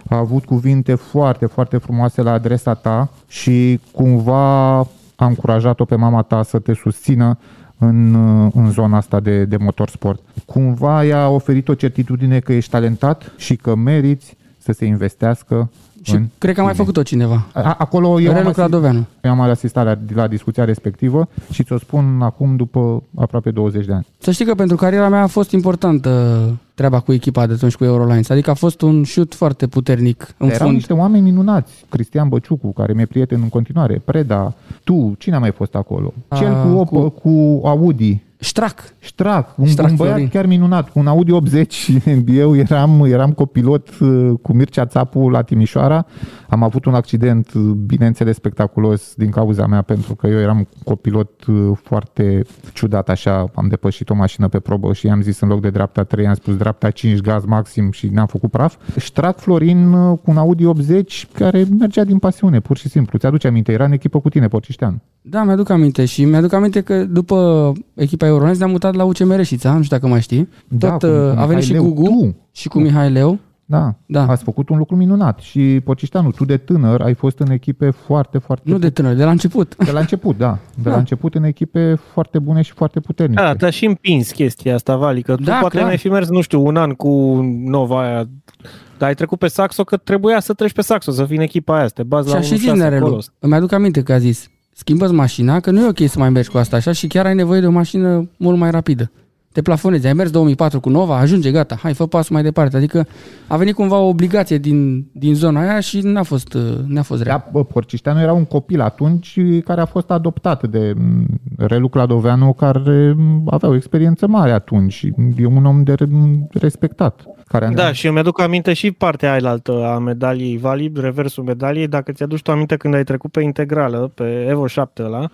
a avut cuvinte foarte, foarte frumoase la adresa ta și cumva a încurajat-o pe mama ta să te susțină în, în zona asta de, de motorsport. Cumva i-a oferit o certitudine că ești talentat și că meriți să se investească Și în cred că a mai tine. făcut-o cineva. A- Acolo eu am, Relu asist, Cladoveanu. eu am asistat la, la discuția respectivă și ți-o spun acum după aproape 20 de ani. Să știi că pentru cariera mea a fost importantă treaba cu echipa de atunci cu Eurolines. Adică a fost un shoot foarte puternic în Erau fund. niște oameni minunați. Cristian Băciucu, care mi-e prieten în continuare, Preda, tu, cine a mai fost acolo? Cel A, cu, Opel, cu- cu... cu Audi, Strac. Strac, un, Strac un băiat Florin. chiar minunat, cu un Audi 80 (laughs) eu eram, eram copilot uh, cu Mircea Țapu la Timișoara. Am avut un accident, uh, bineînțeles, spectaculos din cauza mea, pentru că eu eram copilot uh, foarte ciudat așa. Am depășit o mașină pe probă și i-am zis în loc de dreapta 3, am spus dreapta 5, gaz maxim și ne-am făcut praf. Strac Florin uh, cu un Audi 80 care mergea din pasiune, pur și simplu. Ți-aduce aminte, era în echipă cu tine, Porciștean. Da, mi-aduc aminte și mi-aduc aminte că după echipa Eurolines ne-am mutat la UCM Reșița, nu știu dacă mai știi. Da, Tot cu- uh, cu a venit Mihai și Leu. Gugu Tu. și cu Mihai Leu. Da, Da. ați făcut un lucru minunat și Pocișteanu, tu de tânăr ai fost în echipe foarte, foarte... Nu de tânăr, de la început. de la început, da. De Da. la început în echipe foarte bune și foarte puternice. Da, te-a și împins chestia asta, Vali, că tu Da, poate clar. n-ai fi mers, nu știu, un an cu nova aia, dar ai trecut pe Saxo că trebuia să treci pe Saxo, să fii în echipa aia, să te bazi Și la a și zis 1-6 Nerelu. acolo. Îmi aduc aminte că a zis, schimbă mașina, că nu e ok să mai mergi cu asta așa și chiar ai nevoie de o mașină mult mai rapidă. Te plafonezi, ai mers 2004 cu Nova, ajunge, gata, hai, fă pasul mai departe. Adică a venit cumva o obligație din, din zona aia și n-a fost, uh, n-a fost rea. Da, bă, Porcișteanu era un copil atunci care a fost adoptat de m, Relu Cladoveanu, care m, avea o experiență mare atunci. și E un om de re- respectat. Care Da, și eu mi-aduc aminte și partea aia a medaliei Vali, reversul medaliei, dacă ți-aduci tu aminte când ai trecut pe integrală, pe Evo 7 ăla, uh,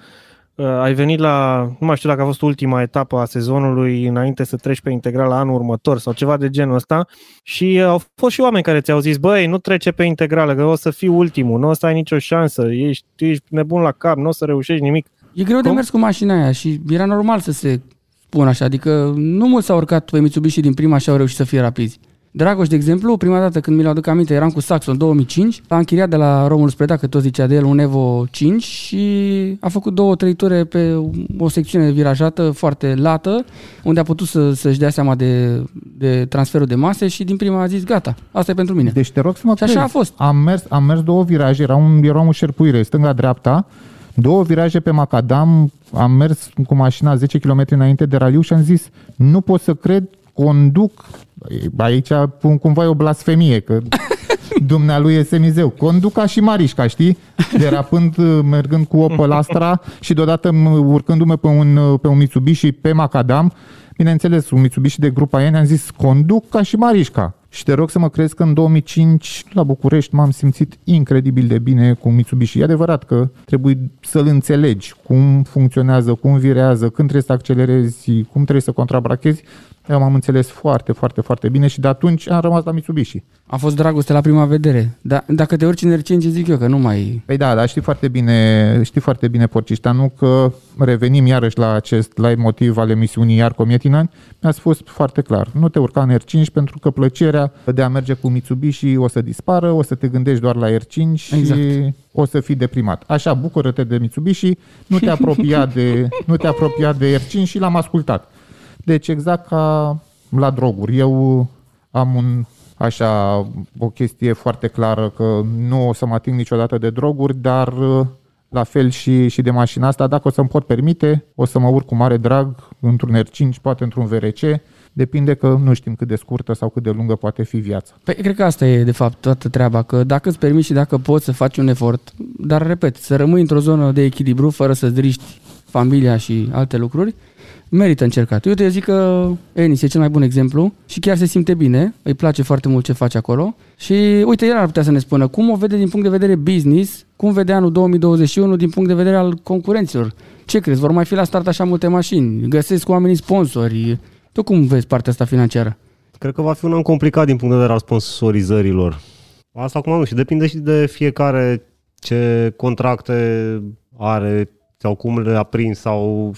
ai venit la, nu mai știu dacă a fost ultima etapă a sezonului înainte să treci pe integrală anul următor sau ceva de genul ăsta și uh, au fost și oameni care ți-au zis, băi, nu trece pe integrală, că o să fii ultimul, nu o să ai nicio șansă, ești, ești nebun la cap, nu o să reușești nimic. E greu de Cum? mers cu mașina aia și era normal să se spună așa. Adică nu mulți s-au urcat pe Mitsubishi din prima și au reușit să fie rapizi. Dragoș, de exemplu, prima dată când mi-l aduc aminte, eram cu Saxo în 2005, a închiriat de la Romul Spreda, că tot zicea de el, un Evo 5 și a făcut două, trei ture pe o secțiune virajată foarte lată, unde a putut să, să-și dea seama de, de transferul de mase și din prima a zis, gata, asta e pentru mine. Deci te rog să mă Și așa crezi. a fost. Am mers, am mers două viraje, era un, era un șerpuire, stânga-dreapta, două viraje pe macadam, am mers cu mașina 10 km înainte de raliu și am zis, nu pot să cred, conduc, aici pun cumva e o blasfemie, că (laughs) dumnealui e semizeu. Conduc ca și Marișca, știi? Derapând, mergând cu Opel Astra și deodată m- urcându-mă pe un, pe un Mitsubishi pe macadam, bineînțeles, un Mitsubishi de grupa N, am zis, conduc ca și Marișca. Și te rog să mă crezi că în 2005 la București m-am simțit incredibil de bine cu Mitsubishi. E adevărat că trebuie să-l înțelegi cum funcționează, cum virează, când trebuie să accelerezi, cum trebuie să contrabrachezi. Eu m-am înțeles foarte, foarte, foarte bine și de atunci am rămas la Mitsubishi. A fost dragoste la prima vedere. Da, dacă te urci în R5, zic eu că nu mai... Păi da, dar știi foarte bine, știi foarte bine, Porciștanu, că revenim iarăși la acest live motiv al emisiunii Iar Comietinani, mi-a spus foarte clar, nu te urca în R5 pentru că plăcerea de a merge cu Mitsubishi o să dispară, o să te gândești doar la R5 și Exact. o să fii deprimat. Așa, bucură-te de Mitsubishi, nu te (laughs) apropia de, nu te apropia de R5 și l-am ascultat. Deci exact ca la droguri. Eu am un așa o chestie foarte clară că nu o să mă ating niciodată de droguri, dar uh, la fel și, și de mașina asta, dacă o să-mi pot permite, o să mă urc cu mare drag într-un R5, poate într-un VRC, depinde că nu știm cât de scurtă sau cât de lungă poate fi viața. Păi, cred că asta e, de fapt, toată treaba, că dacă îți permiți și dacă poți să faci un efort, dar, repet, să rămâi într-o zonă de echilibru, fără să-ți riști familia și alte lucruri, merită încercat. Uite, eu zic că Enis e cel mai bun exemplu și chiar se simte bine, îi place foarte mult ce face acolo și, uite, el ar putea să ne spună cum o vede din punct de vedere business, cum vede anul 2021 din punct de vedere al concurenților. Ce crezi, vor mai fi la start așa multe mașini? Găsesc oamenii sponsori? Tu cum vezi partea asta financiară? Cred că va fi un an complicat din punct de vedere al sponsorizărilor. Asta acum nu știu, depinde și de fiecare ce contracte are sau cum le-a prins sau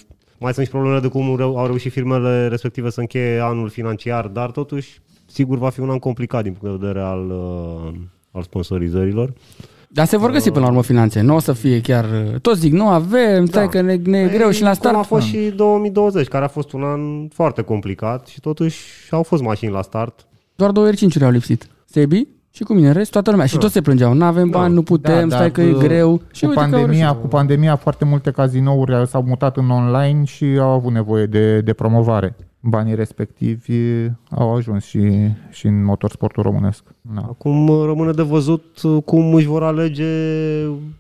mai sunt și problemele de cum reu- au reușit firmele respective să încheie anul financiar, dar totuși sigur va fi un an complicat din punct de vedere al, uh, al sponsorizărilor. Dar se vor găsi până la urmă finanțe. Nu o să fie chiar... Toți zic, nu avem, stai Da. că ne, ne e greu și la Cum a start. fost și 2020, care a fost un an foarte complicat și totuși au fost mașini la start. Doar două ori cinci au lipsit. Sebi și cu mine, în rest, toată lumea. Și toți se plângeau. Nu avem bani, nu putem, stai că e uh, greu. Și cu, uite că au pandemia, reușit. cu pandemia, foarte multe cazinouri s-au mutat în online și au avut nevoie de, de promovare. Banii respectivi au ajuns și, și în motorsportul românesc. Da. Acum uh, rămâne de văzut uh, cum își vor alege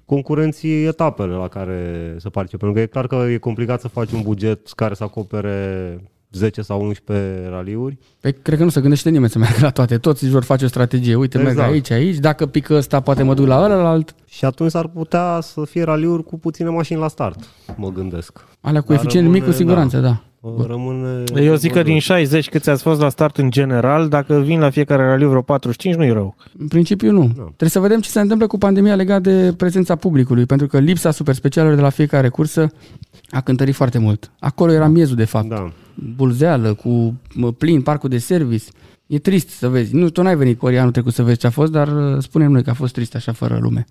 concurenții etapele la care să participe. Pentru că e clar că e complicat să faci un buget care să acopere 10 sau 11 raliuri. Păi, cred că nu se gândește nimeni să meargă la toate. Toți își vor face o strategie. Uite, merg Exact. aici, aici. Dacă pică ăsta, poate mă duc la ălalt. Și atunci s-ar putea să fie raliuri cu puține mașini la start, mă gândesc. Alea cu Dar eficient mic, cu rămâne, siguranță, da. Rămâne Eu zic că văzut. din 60 câți ați fost la start în general, dacă vin la fiecare raliu vreo 45, nu-i rău. În principiu nu. Trebuie să vedem ce se întâmplă cu pandemia legat de prezența publicului, pentru că lipsa super specialelor de la fiecare cursă a cântărit foarte mult. Acolo era miezul, de fapt. Da. Bulzeală, cu mă, plin, parcul de service. E trist să vezi. Nu, tu n-ai venit ori anul trecut să vezi ce a fost, dar uh, spunem noi că a fost trist așa fără lume.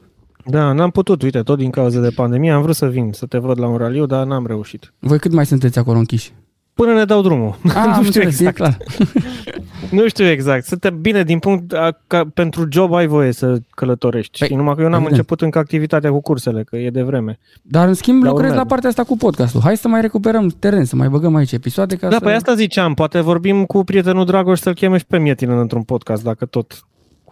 Da, n-am putut, uite, tot din cauza de pandemie, am vrut să vin, să te văd la un raliu, dar n-am reușit. Voi cât mai sunteți acolo închiși? Până ne dau drumul. Ah, am (laughs) nu știu înțeles, exact. E clar. (laughs) Nu știu exact. Suntem bine din punct a, ca, pentru job ai voie să călătorești. Păi, Păi, numai că eu n-am evident. început încă activitatea cu cursele, că e de vreme. Dar în schimb Da, lucrez urmează. la partea asta cu podcastul. Hai să mai recuperăm teren, să mai băgăm aici episoade ca Da, să... păi asta ziceam, poate vorbim cu prietenul Dragoș să-l cheme și pe Mietin într-un podcast, dacă tot.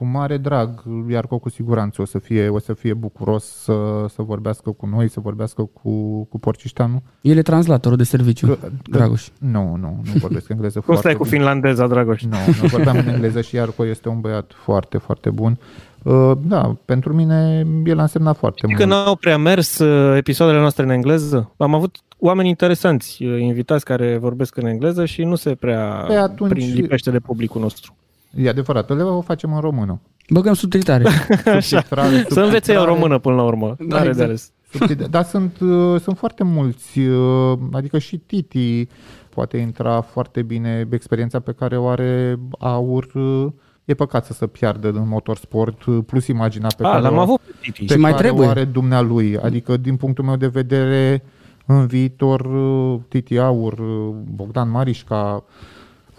Cu mare drag, Iarco cu siguranță o să fie, o să fie bucuros să, să vorbească cu noi, să vorbească cu, cu Porcișteanu. El e translatorul de serviciu, Că- Dragoș. Nu, nu, nu vorbesc engleză (laughs) Cum foarte stai cu bine. finlandeza, Dragoș? Nu, nu vorbeam în engleză și Iarco este un băiat foarte, foarte bun. Uh, Da, pentru mine el a însemnat foarte Că mult. n-au prea mers uh, episoadele noastre în engleză. Am avut oameni interesanți, uh, invitați care vorbesc în engleză și nu se prea Păi atunci- prin lipește de publicul nostru. E adevărat, le o facem în română. Băgăm subtitare. (laughs) Subtitrare, Să învețe el subtitrare, română până la urmă. Da, Da, Are exact. de ales. Subtide. Dar sunt, uh, sunt foarte mulți, uh, adică și Titi poate intra foarte bine experiența pe care o are Aur. uh, E păcat să se piardă în motorsport, uh, plus imaginea pe A, care l-am o, avut pe Titi. pe Și mai care trebuie. o are dumnealui. Adică, din punctul meu de vedere, în viitor, uh, Titi Aur, uh, Bogdan Marișca,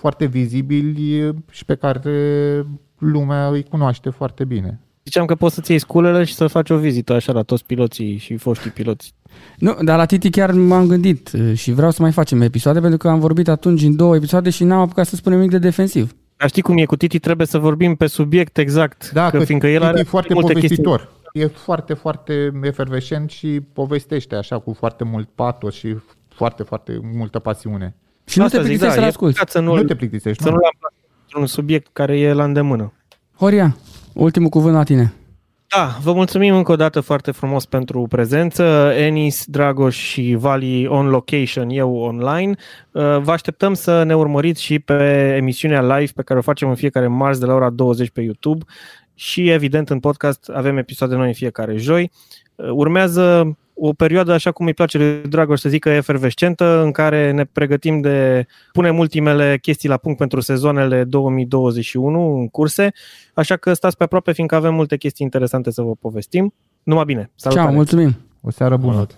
foarte vizibili uh, și pe care lumea îi cunoaște foarte bine. Ziceam că poți să-ți iei sculele și să faci o vizită așa la toți piloții și foștii piloți. Nu, dar la Titi chiar m-am gândit uh, și vreau să mai facem episoade pentru că am vorbit atunci în două episoade și n-am apucat să spunem nimic de defensiv. Dar știi cum e cu Titi, trebuie să vorbim pe subiect exact, Da, că, fiindcă el are e foarte multe chestii. povestitor. E foarte, foarte efervescent și povestește așa cu foarte mult patos și foarte, foarte multă pasiune. Și nu Asta te zic, plictisești da, să-l e asculti. păcat să Nu, nu, te plictisești, să nu? nu l-am plasat într-un subiect care e la îndemână. Horia, ultimul cuvânt la tine. Da, vă mulțumim încă o dată foarte frumos pentru prezență. Enis, Dragoș și Vali on location, eu online. Uh, Vă așteptăm să ne urmăriți și pe emisiunea live pe care o facem în fiecare marți de la ora 20 pe YouTube și evident în podcast avem episoade noi în fiecare joi. Uh, Urmează o perioadă, așa cum îi place lui Dragoș să zică, efervescentă, în care ne pregătim de punem ultimele chestii la punct pentru sezoanele 2021 în curse, așa că stați pe aproape, fiindcă avem multe chestii interesante să vă povestim. Numai bine! Salutare! Ceau, mulțumim! O seară bună! Salut.